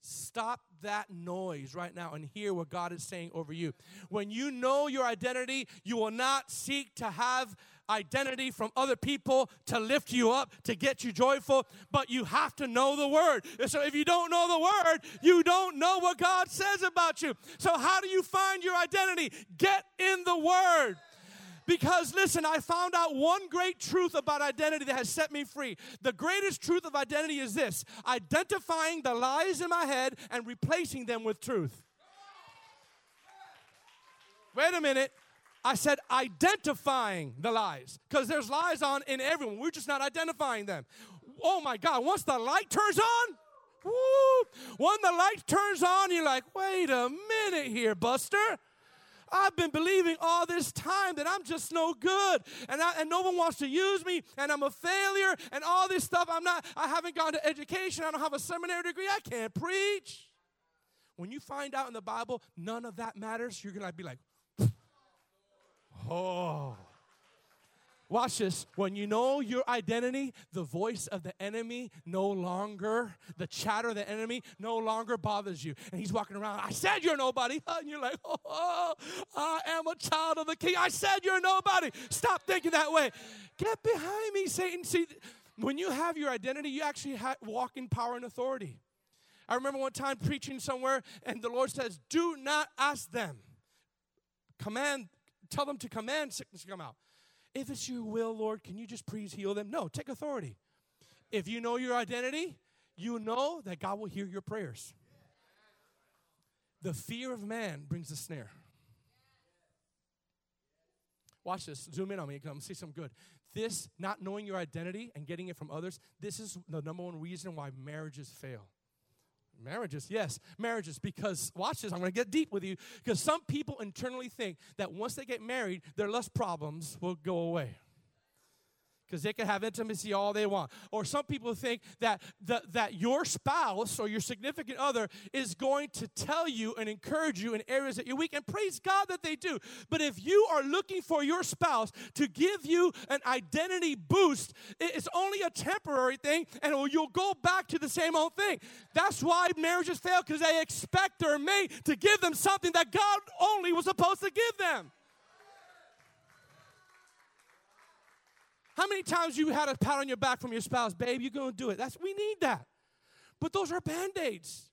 Stop that noise right now and hear what God is saying over you. When you know your identity, you will not seek to have identity from other people to lift you up, to get you joyful, but you have to know the Word. So if you don't know the Word, you don't know what God says about you. So, how do you find your identity? Get in the Word. Because listen, I found out one great truth about identity that has set me free. The greatest truth of identity is this identifying the lies in my head and replacing them with truth. Wait a minute. I said identifying the lies because there's lies on in everyone. We're just not identifying them. Oh my God, once the light turns on, woo, when the light turns on, you're like, wait a minute here, Buster. I've been believing all this time that I'm just no good and, I, and no one wants to use me and I'm a failure and all this stuff. I'm not, I haven't gone to education. I don't have a seminary degree. I can't preach. When you find out in the Bible none of that matters, you're going to be like, oh. Watch this. When you know your identity, the voice of the enemy no longer, the chatter of the enemy no longer bothers you. And he's walking around, I said you're nobody. And you're like, oh, I am a child of the king. I said you're nobody. Stop thinking that way. Get behind me, Satan. See, when you have your identity, you actually walk in power and authority. I remember one time preaching somewhere, and the Lord says, Do not ask them. Command, tell them to command sickness to come out. If it's your will, Lord, can you just please heal them? No, take authority. If you know your identity, you know that God will hear your prayers. The fear of man brings a snare. Watch this. Zoom in on me. Come see some good. This, not knowing your identity and getting it from others, this is the number one reason why marriages fail. Marriages, yes, marriages, because watch this, I'm gonna get deep with you. Because some people internally think that once they get married, their lust problems will go away because they can have intimacy all they want. Or some people think that, the, that your spouse or your significant other is going to tell you and encourage you in areas that you're weak. And praise God that they do. But if you are looking for your spouse to give you an identity boost, it's only a temporary thing and you'll go back to the same old thing. That's why marriages fail because they expect their mate to give them something that God only was supposed to give them. How many times you had a pat on your back from your spouse, babe, you're gonna do it. That's we need that. But those are band-aids.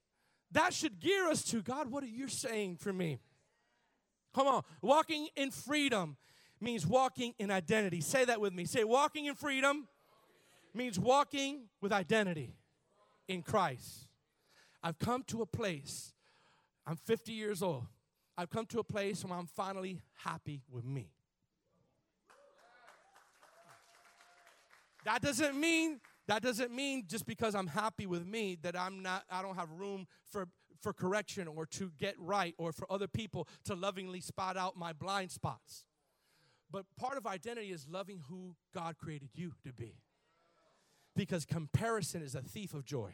That should gear us to God, what are you saying for me? Come on. Walking in freedom means walking in identity. Say that with me. Say walking in freedom means walking with identity in Christ. I've come to a place, I'm 50 years old. I've come to a place where I'm finally happy with me. That doesn't mean that doesn't mean just because I'm happy with me that I'm not I don't have room for for correction or to get right or for other people to lovingly spot out my blind spots. But part of identity is loving who God created you to be. Because comparison is a thief of joy.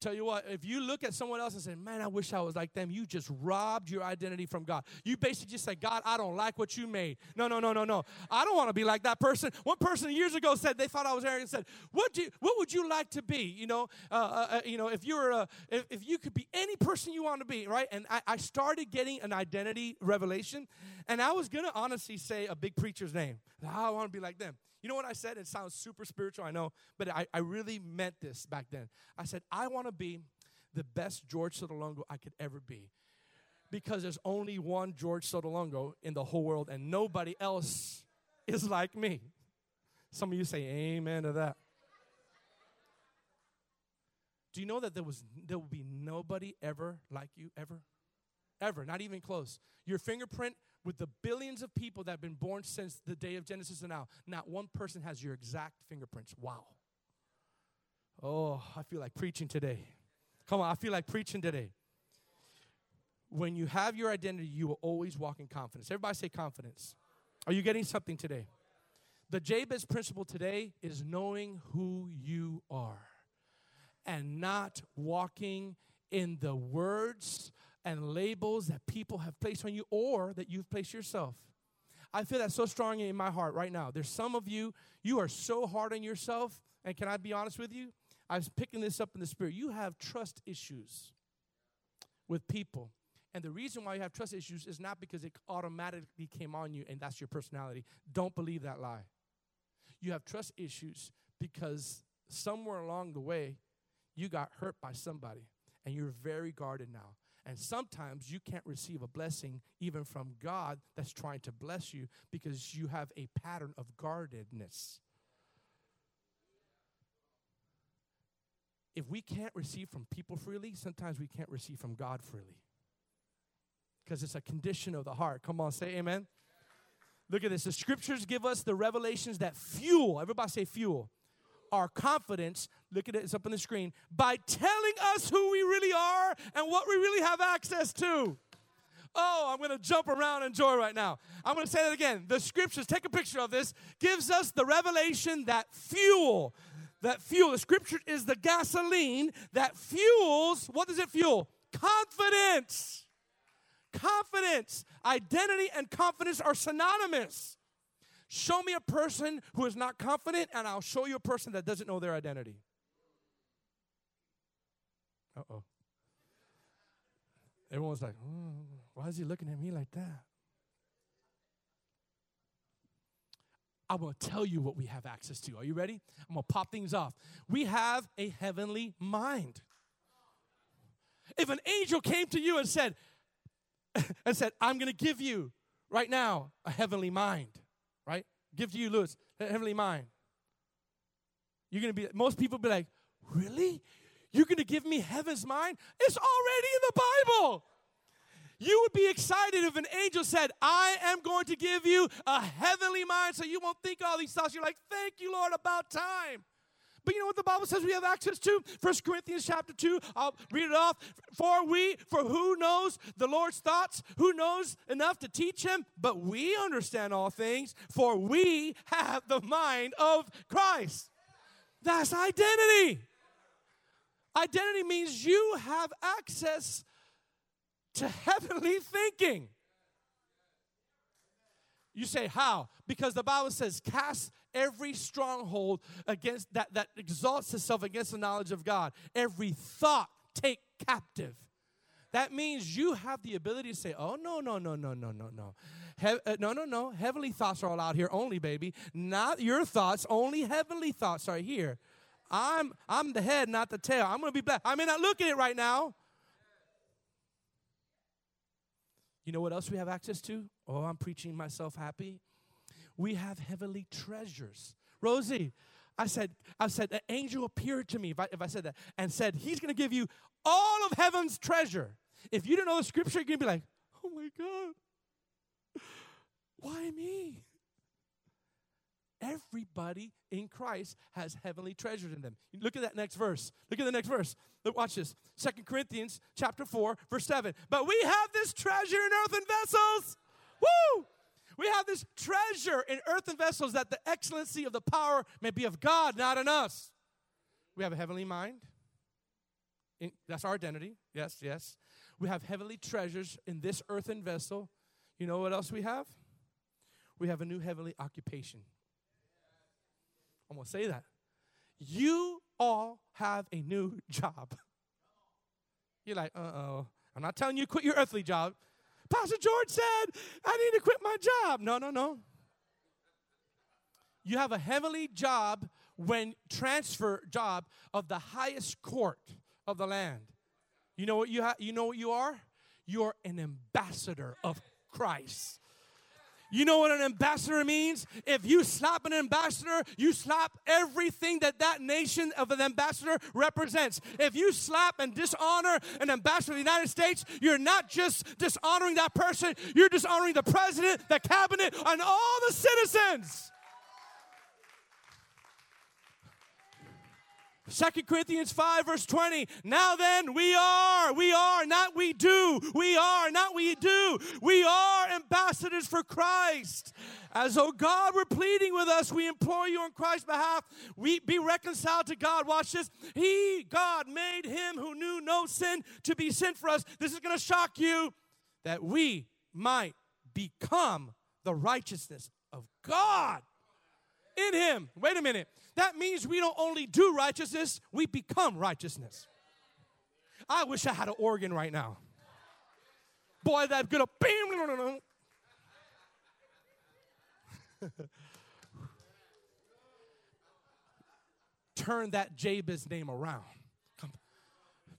Tell you what, if you look at someone else and say, Man, I wish I was like them, you just robbed your identity from God. You basically just say, God, I don't like what you made. No, no, no, no, no. I don't want to be like that person. One person years ago said they thought I was arrogant. Said, "What do you, what would you like to be? You know, uh, uh, uh you know, if you were a, if, if you could be any person you want to be, right?" And I, I started getting an identity revelation, and I was gonna honestly say a big preacher's name. I want to be like them. You know what I said? It sounds super spiritual, I know, but I, I really meant this back then. I said, I want to be the best George Sotolongo I could ever be. Because there's only one George Sotolongo in the whole world, and nobody else is like me. Some of you say amen to that. Do you know that there was there will be nobody ever like you ever? Ever, not even close. Your fingerprint with the billions of people that have been born since the day of Genesis and now, not one person has your exact fingerprints. Wow. Oh, I feel like preaching today. Come on, I feel like preaching today. When you have your identity, you will always walk in confidence. Everybody say confidence. Are you getting something today? The Jabez principle today is knowing who you are and not walking in the words and labels that people have placed on you or that you've placed yourself. I feel that so strongly in my heart right now. There's some of you, you are so hard on yourself. And can I be honest with you? I was picking this up in the spirit. You have trust issues with people. And the reason why you have trust issues is not because it automatically came on you and that's your personality. Don't believe that lie. You have trust issues because somewhere along the way, you got hurt by somebody and you're very guarded now. And sometimes you can't receive a blessing even from God that's trying to bless you because you have a pattern of guardedness. If we can't receive from people freely, sometimes we can't receive from God freely. Because it's a condition of the heart. Come on, say amen. Look at this. The scriptures give us the revelations that fuel, everybody say fuel, our confidence. Look at it, it's up on the screen, by telling us who we really are and what we really have access to. Oh, I'm going to jump around and joy right now. I'm going to say that again. The scriptures, take a picture of this, gives us the revelation that fuel, that fuel. The scripture is the gasoline that fuels, what does it fuel? Confidence. Confidence. Identity and confidence are synonymous. Show me a person who is not confident, and I'll show you a person that doesn't know their identity. Uh oh. Everyone's like, oh, why is he looking at me like that? I'm going to tell you what we have access to. Are you ready? I'm going to pop things off. We have a heavenly mind. If an angel came to you and said, and said, I'm going to give you right now a heavenly mind, right? Give to you, Lewis, heavenly mind. You're going to be, most people be like, really? You're going to give me heaven's mind? It's already in the Bible. You would be excited if an angel said, I am going to give you a heavenly mind so you won't think all these thoughts. You're like, thank you, Lord, about time. But you know what the Bible says we have access to? First Corinthians chapter 2, I'll read it off. For we, for who knows the Lord's thoughts? Who knows enough to teach him? But we understand all things, for we have the mind of Christ. That's identity. Identity means you have access to heavenly thinking. You say, how? Because the Bible says, cast every stronghold against that, that exalts itself against the knowledge of God. Every thought take captive. That means you have the ability to say, oh, no, no, no, no, no, no, no. He- uh, no, no, no. Heavenly thoughts are all out here only, baby. Not your thoughts, only heavenly thoughts are here. I'm, I'm the head, not the tail. I'm going to be black. I may not look at it right now. You know what else we have access to? Oh, I'm preaching myself happy. We have heavenly treasures. Rosie, I said, I said, an angel appeared to me, if I, if I said that, and said, He's going to give you all of heaven's treasure. If you don't know the scripture, you're going to be like, Oh my God, why me? Everybody in Christ has heavenly treasures in them. Look at that next verse. Look at the next verse. Look, watch this. Second Corinthians chapter 4, verse 7. But we have this treasure in earthen vessels. Woo! We have this treasure in earthen vessels that the excellency of the power may be of God, not in us. We have a heavenly mind. In, that's our identity. Yes, yes. We have heavenly treasures in this earthen vessel. You know what else we have? We have a new heavenly occupation. I'm going to say that. You all have a new job. You're like, uh oh. I'm not telling you to quit your earthly job. Pastor George said, I need to quit my job. No, no, no. You have a heavenly job when transfer job of the highest court of the land. You know what you ha- you know what you are? You're an ambassador of Christ. You know what an ambassador means? If you slap an ambassador, you slap everything that that nation of an ambassador represents. If you slap and dishonor an ambassador of the United States, you're not just dishonoring that person, you're dishonoring the president, the cabinet, and all the citizens. Second Corinthians 5, verse 20. Now then, we are, we are, not we do, we are, not we do. We are ambassadors for Christ. As though God were pleading with us, we implore you on Christ's behalf, we be reconciled to God. Watch this. He, God, made him who knew no sin to be sin for us. This is going to shock you that we might become the righteousness of God in him. Wait a minute. That means we don't only do righteousness, we become righteousness. I wish I had an organ right now. Boy, that's gonna bam. Turn that Jabez name around. Come.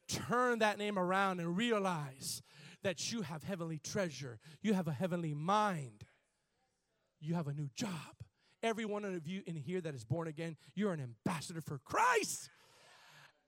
turn that name around and realize that you have heavenly treasure, you have a heavenly mind, you have a new job. Every one of you in here that is born again, you're an ambassador for Christ.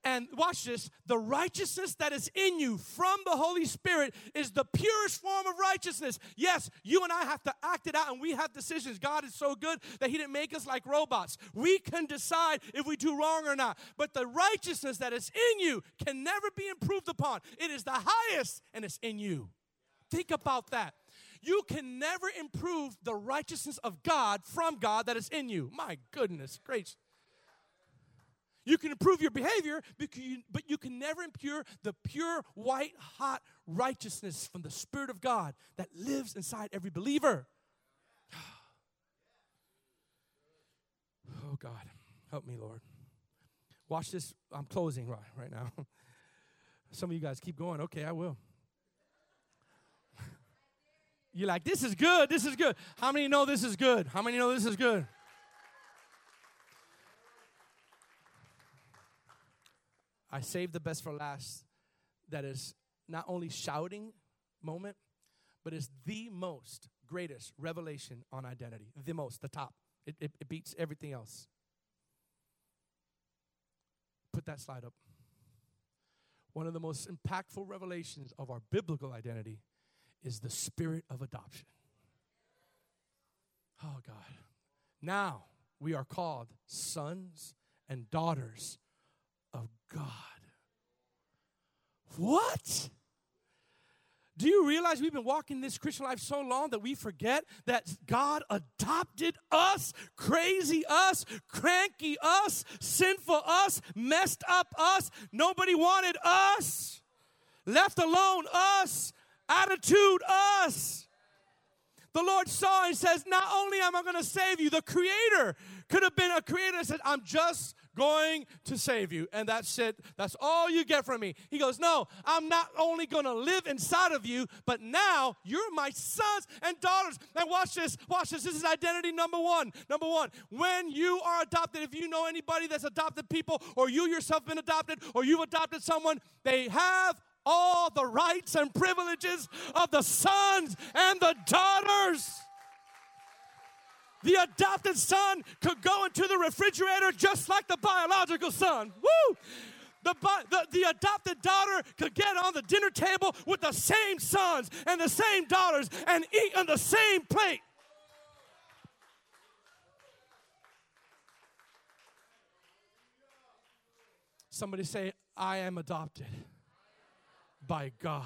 And watch this the righteousness that is in you from the Holy Spirit is the purest form of righteousness. Yes, you and I have to act it out and we have decisions. God is so good that He didn't make us like robots. We can decide if we do wrong or not. But the righteousness that is in you can never be improved upon. It is the highest and it's in you. Think about that. You can never improve the righteousness of God from God that is in you. My goodness gracious. You can improve your behavior, but you can never impure the pure, white, hot righteousness from the Spirit of God that lives inside every believer. Oh, God, help me, Lord. Watch this. I'm closing right, right now. Some of you guys keep going. Okay, I will. You're like, this is good. This is good. How many know this is good? How many know this is good? I saved the best for last. That is not only shouting moment, but it's the most greatest revelation on identity. The most, the top. It, it, it beats everything else. Put that slide up. One of the most impactful revelations of our biblical identity is the spirit of adoption. Oh, God. Now we are called sons and daughters of God. What? Do you realize we've been walking this Christian life so long that we forget that God adopted us, crazy us, cranky us, sinful us, messed up us, nobody wanted us, left alone us, attitude us. The Lord saw and says, Not only am I going to save you, the Creator could have been a creator that said, I'm just going to save you. And that's it. That's all you get from me. He goes, No, I'm not only going to live inside of you, but now you're my sons and daughters. And watch this. Watch this. This is identity number one. Number one, when you are adopted, if you know anybody that's adopted people, or you yourself been adopted, or you've adopted someone, they have all the rights and privileges of the sons and the daughters. The adopted son could go into the refrigerator just like the biological son. Woo! The, the, the, adopted daughter could get on the dinner table with the same sons and the same daughters and eat on the same plate. Somebody say, I am adopted by God.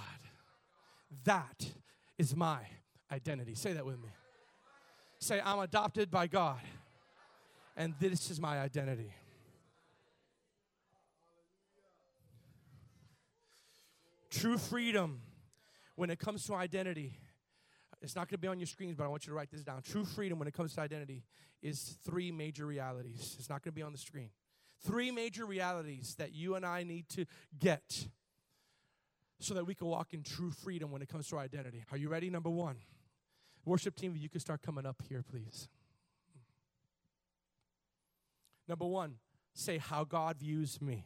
That is my identity. Say that with me. Say, I'm adopted by God, and this is my identity. True freedom when it comes to identity. It's not going to be on your screens, but I want you to write this down. True freedom when it comes to identity is three major realities. It's not going to be on the screen. Three major realities that you and I need to get so that we can walk in true freedom when it comes to our identity. Are you ready? Number one. Worship team, you can start coming up here, please. Number one, say how God views me.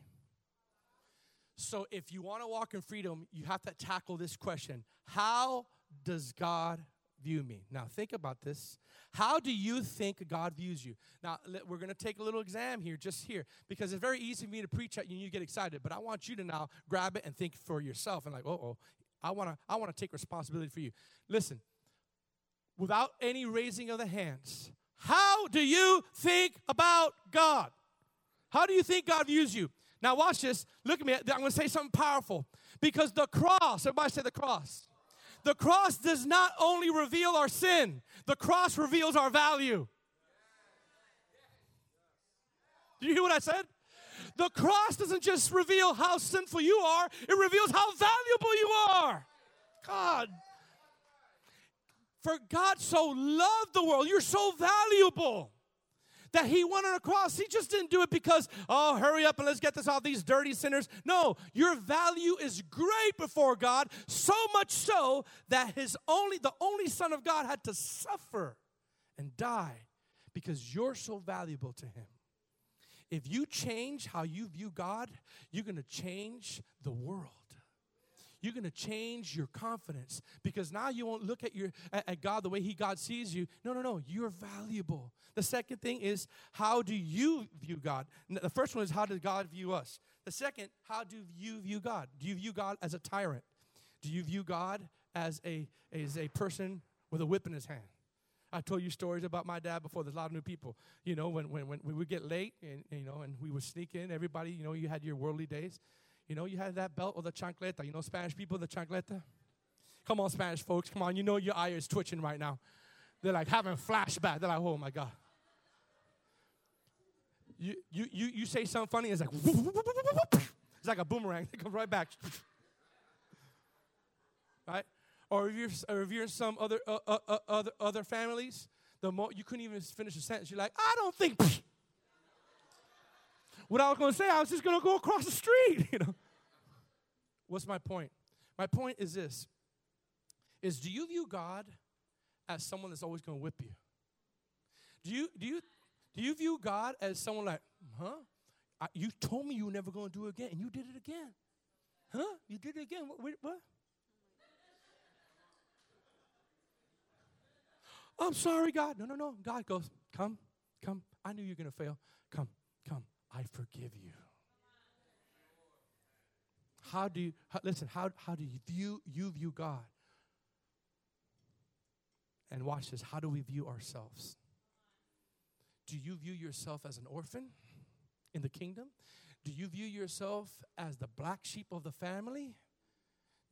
So if you want to walk in freedom, you have to tackle this question How does God view me? Now, think about this. How do you think God views you? Now, we're going to take a little exam here, just here, because it's very easy for me to preach at you and you get excited, but I want you to now grab it and think for yourself and, like, oh, I want to I want to take responsibility for you. Listen, without any raising of the hands, how do you think about God? How do you think God views you? Now, watch this. Look at me. I'm going to say something powerful. Because the cross, everybody say the cross. The cross does not only reveal our sin, the cross reveals our value. Do you hear what I said? The cross doesn't just reveal how sinful you are, it reveals how valuable you are. God, for God so loved the world. You're so valuable that he went on a cross. He just didn't do it because, oh, hurry up and let's get this off these dirty sinners. No, your value is great before God, so much so that his only the only son of God had to suffer and die because you're so valuable to him. if you change how you view God, you're going to change the world. You're going to change your confidence because now you won't look at your at, at God the way He God sees you. No, no, no. You're valuable. The second thing is how do you view God? The first one is how does God view us? The second, how do you view God? Do you view God as a tyrant? Do you view God as a as a person with a whip in his hand? I told you stories about my dad before. There's a lot of new people. You know, when, when, when we would get late and, you know, and we would sneak in, everybody, you know, you had your worldly days. You know, you had that belt or the chancleta. You know, Spanish people, the chancleta. Come on, Spanish folks. Come on. You know your eye is twitching right now. They're like having flashback. They're like, oh my God. You, you, you, you say something funny, it's like, it's like a boomerang. It comes right back. right? Or if you're, or if you're in some other, uh, uh, uh, other, other families, the you couldn't even finish a sentence. You're like, I don't think. What I was going to say, I was just going to go across the street. You know. What's my point? My point is this: is do you view God as someone that's always going to whip you? Do you do you do you view God as someone like, huh? I, you told me you were never going to do it again, and you did it again, huh? You did it again. What? what? I'm sorry, God. No, no, no. God goes, Come, come. I knew you were going to fail. Come, come. I forgive you. How do you, how, listen, how, how do you view, you view God? And watch this. How do we view ourselves? Do you view yourself as an orphan in the kingdom? Do you view yourself as the black sheep of the family?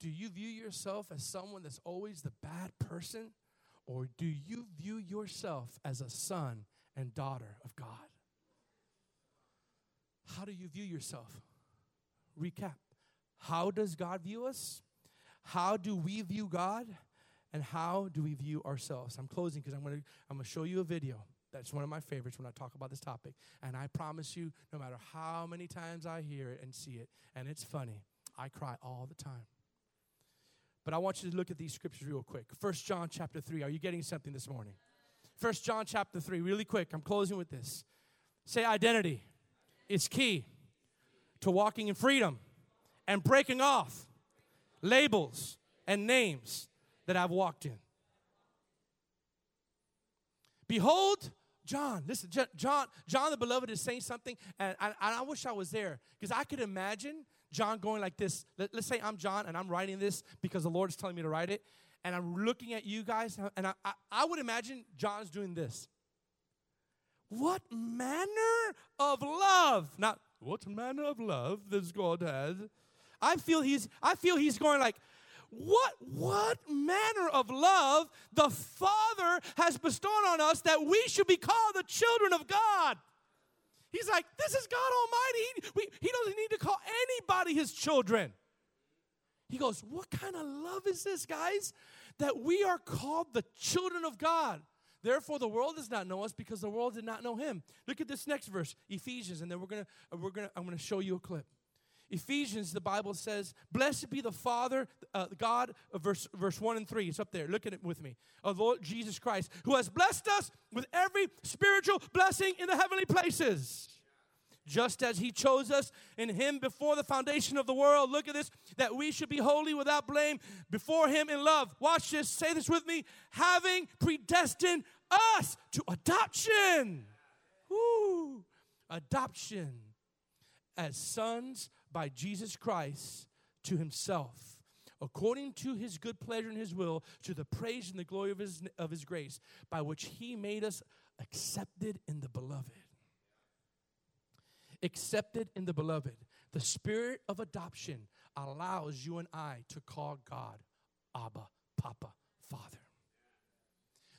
Do you view yourself as someone that's always the bad person? Or do you view yourself as a son and daughter of God? How do you view yourself? Recap. How does God view us? How do we view God? And how do we view ourselves? I'm closing because I'm going to I'm going to show you a video. That's one of my favorites when I talk about this topic. And I promise you, no matter how many times I hear it and see it, and it's funny, I cry all the time. But I want you to look at these scriptures real quick. First John chapter 3. Are you getting something this morning? First John chapter 3, really quick. I'm closing with this. Say identity. It's key to walking in freedom and breaking off labels and names that I've walked in. Behold, John, listen, John, John the beloved is saying something, and I, I wish I was there because I could imagine John going like this. Let, us say I'm John and I'm writing this because the Lord is telling me to write it. And I'm looking at you guys, and I, I, I would imagine John's doing this. What manner of love? Not what manner of love this God has. I feel he's I feel he's going like, what what manner of love the Father has bestowed on us that we should be called the children of God. He's like, this is God Almighty. He, we, he doesn't need to call anybody his children. He goes, What kind of love is this, guys? That we are called the children of God. Therefore, the world does not know us because the world did not know him. Look at this next verse, Ephesians, and then we're gonna, we're gonna, I'm gonna show you a clip. Ephesians, the Bible says, Blessed be the Father, uh, God, uh, verse, verse 1 and 3. It's up there. Look at it with me. Of Lord Jesus Christ, who has blessed us with every spiritual blessing in the heavenly places. Just as he chose us in him before the foundation of the world. Look at this, that we should be holy without blame before him in love. Watch this, say this with me. Having predestined us to adoption. Woo! Adoption as sons by Jesus Christ to himself, according to his good pleasure and his will, to the praise and the glory of his, of his grace, by which he made us accepted in the beloved. Accepted in the beloved. The spirit of adoption allows you and I to call God Abba, Papa, Father.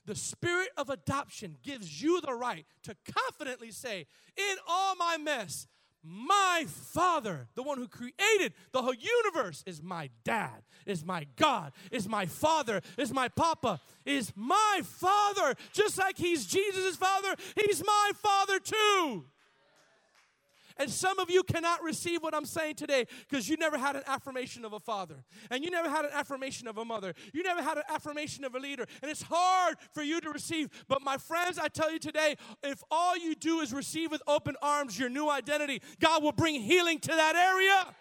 The spirit of adoption gives you the right to confidently say, In all my mess, my father, the one who created the whole universe, is my dad, is my God, is my father, is my papa, is my father. Just like he's Jesus' father, he's my father too. And some of you cannot receive what I'm saying today because you never had an affirmation of a father, and you never had an affirmation of a mother, you never had an affirmation of a leader, and it's hard for you to receive. But my friends, I tell you today, if all you do is receive with open arms your new identity, God will bring healing to that area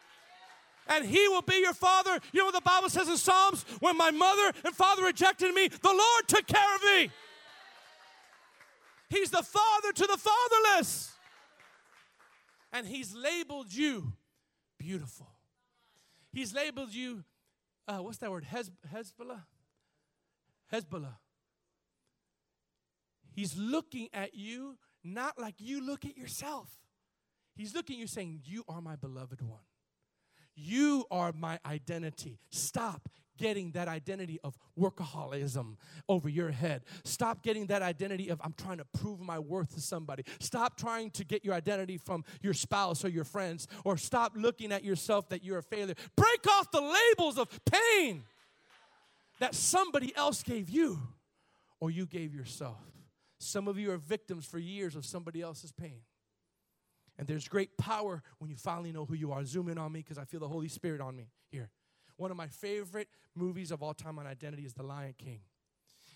and he will be your father. You know what the Bible says in Psalms? When my mother and father rejected me, the Lord took care of me. He's the father to the fatherless. And he's labeled you beautiful. He's labeled you, uh, what's that word? Hez- Hezbollah? Hezbollah. He's looking at you not like you look at yourself. He's looking at you saying, You are my beloved one. You are my identity. Stop getting that identity of workaholism over your head. Stop getting that identity of I'm trying to prove my worth to somebody. Stop trying to get your identity from your spouse or your friends, or stop looking at yourself that you're a failure. Break off the labels of pain that somebody else gave you or you gave yourself. Some of you are victims for years of somebody else's pain. And there's great power when you finally know who you are. Zoom in on me because I feel the Holy Spirit on me here. One of my favorite movies of all time on identity is The Lion King.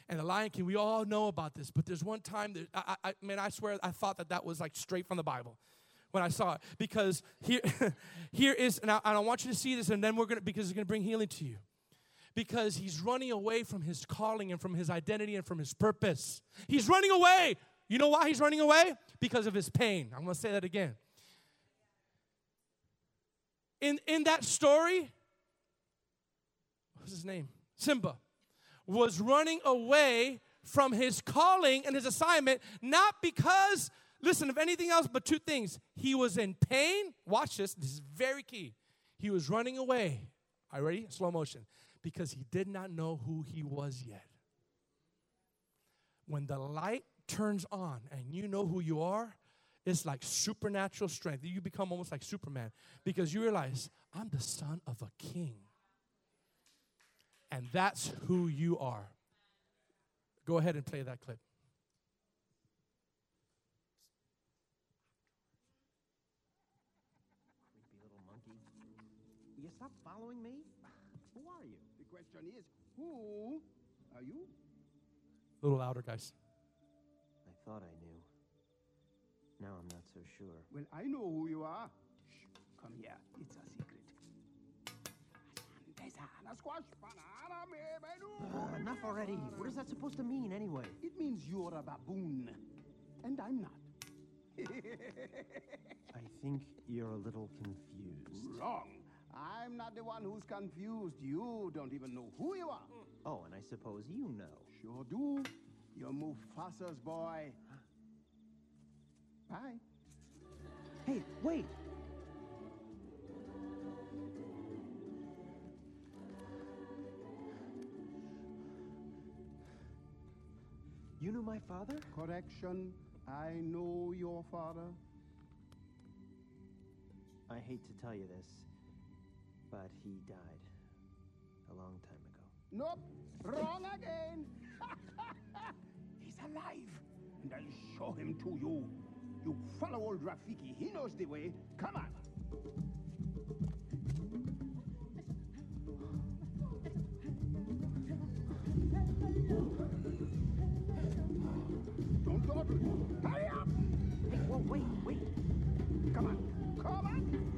And The Lion King, we all know about this, but there's one time that, I, I, man, I swear I thought that that was like straight from the Bible when I saw it. Because here, here is, and I, and I want you to see this, and then we're going to, because it's going to bring healing to you. Because he's running away from his calling and from his identity and from his purpose. He's running away. You know why he's running away? Because of his pain. I'm going to say that again. In, in that story, what's his name? Simba was running away from his calling and his assignment, not because, listen, of anything else, but two things. He was in pain. Watch this, this is very key. He was running away. Are you ready? Slow motion. Because he did not know who he was yet. When the light turns on and you know who you are, it's like supernatural strength. You become almost like Superman because you realize, I'm the son of a king. And that's who you are. Go ahead and play that clip. Creepy little monkey. You stop following me? Who are you? The question is, who are you? A little louder, guys. I thought I knew. Now I'm not so sure. Well, I know who you are. Shh, come here. It's us secret. Banana squash, banana, maybe enough already. What is that supposed to mean anyway? It means you're a baboon, and I'm not. I think you're a little confused. Wrong. I'm not the one who's confused. You don't even know who you are. Oh, and I suppose you know. Sure do. You're Mufasa's boy. Bye. Hey, wait! You knew my father? Correction. I know your father. I hate to tell you this, but he died a long time ago. Nope. Wrong again. He's alive. And I'll show him to you. You follow old Rafiki. He knows the way. Come on. Hurry up. Hey, whoa, wait, wait! Come on. Come on.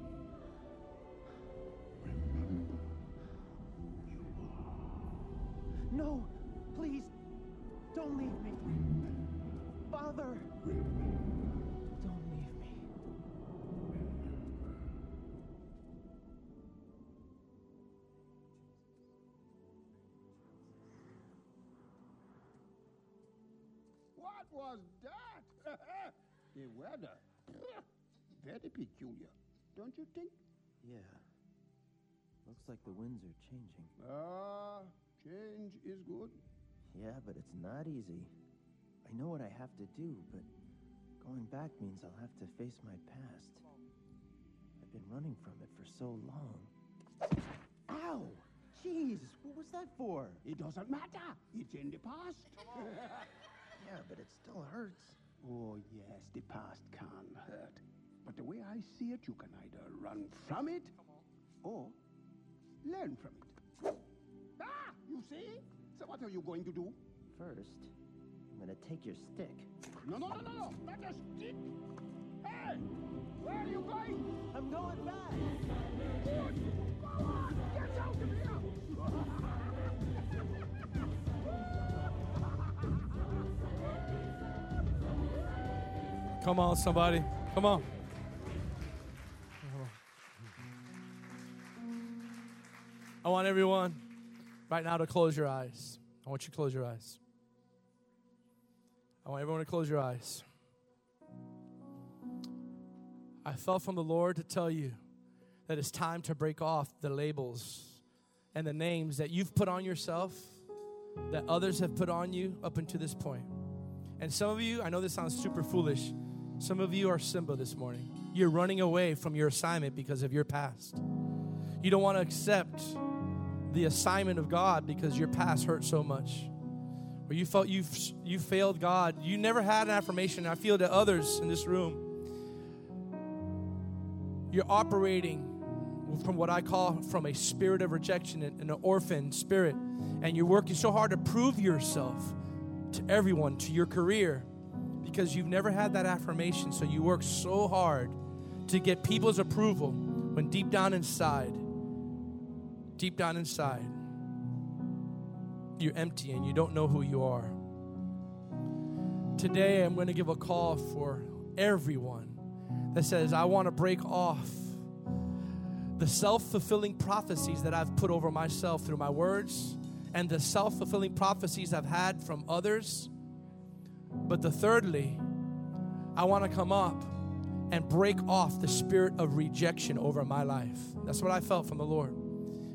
What was that? the weather. Very peculiar, don't you think? Yeah. Looks like the winds are changing. Ah, change is good. Yeah, but it's not easy. I know what I have to do, but going back means I'll have to face my past. I've been running from it for so long. Ow! Jeez, what was that for? It doesn't matter. It's in the past. Yeah, but it still hurts. oh, yes, the past can hurt. But the way I see it, you can either run from it or learn from it. Ah, you see? So what are you going to do? First, I'm gonna take your stick. No, no, no, no, no. Not a stick. Hey, where are you going? I'm going back! Good. Go on. Get out of here. Come on, somebody. Come on. I want everyone right now to close your eyes. I want you to close your eyes. I want everyone to close your eyes. I felt from the Lord to tell you that it's time to break off the labels and the names that you've put on yourself, that others have put on you up until this point. And some of you, I know this sounds super foolish, some of you are Simba this morning. You're running away from your assignment because of your past. You don't want to accept the assignment of God because your past hurt so much. Or you felt you you failed God. You never had an affirmation. I feel that others in this room you're operating from what I call from a spirit of rejection and an orphan spirit and you're working so hard to prove yourself to everyone, to your career because you've never had that affirmation. So you work so hard to get people's approval when deep down inside, deep down inside, you're empty and you don't know who you are. Today, I'm going to give a call for everyone that says, I want to break off the self fulfilling prophecies that I've put over myself through my words and the self fulfilling prophecies I've had from others. But the thirdly, I want to come up and break off the spirit of rejection over my life. That's what I felt from the Lord.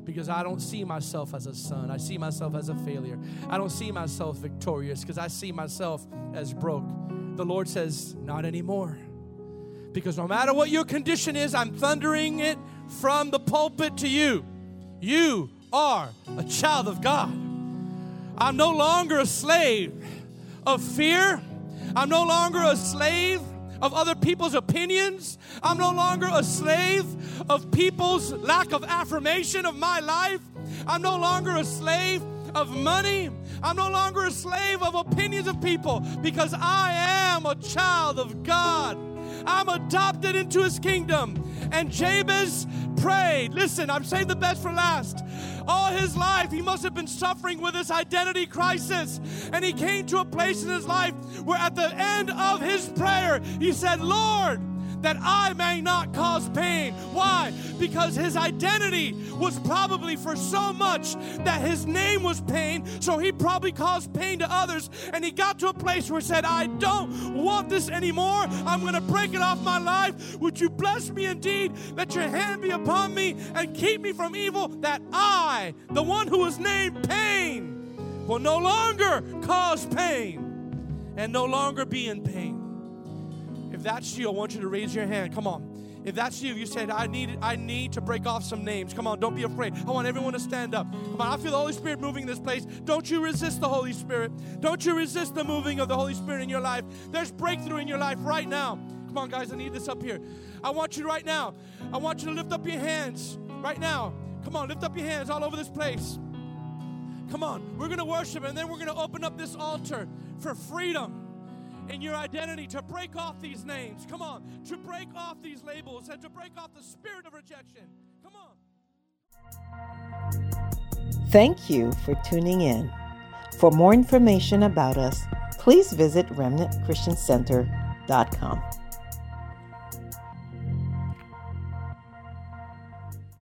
Because I don't see myself as a son. I see myself as a failure. I don't see myself victorious because I see myself as broke. The Lord says, Not anymore. Because no matter what your condition is, I'm thundering it from the pulpit to you. You are a child of God. I'm no longer a slave of fear. I'm no longer a slave of other people's opinions. I'm no longer a slave of people's lack of affirmation of my life. I'm no longer a slave of money. I'm no longer a slave of opinions of people because I am a child of God. I'm adopted into his kingdom. And Jabez prayed. Listen, I'm saying the best for last. All his life, he must have been suffering with this identity crisis. And he came to a place in his life where at the end of his prayer, he said, Lord, that I may not cause pain. Why? Because his identity was probably for so much that his name was pain, so he probably caused pain to others. And he got to a place where he said, I don't want this anymore. I'm going to break it off my life. Would you bless me indeed? Let your hand be upon me and keep me from evil, that I, the one who was named pain, will no longer cause pain and no longer be in pain. That's you, I want you to raise your hand. Come on. If that's you, you said, I need, I need to break off some names. Come on, don't be afraid. I want everyone to stand up. Come on, I feel the Holy Spirit moving in this place. Don't you resist the Holy Spirit. Don't you resist the moving of the Holy Spirit in your life. There's breakthrough in your life right now. Come on, guys, I need this up here. I want you right now. I want you to lift up your hands right now. Come on, lift up your hands all over this place. Come on, we're to worship and then we're to open up this altar for freedom in your identity to break off these names. Come on, to break off these labels and to break off the spirit of rejection. Come on. Thank you for tuning in. For more information about us, please visit remnantchristiancenter.com.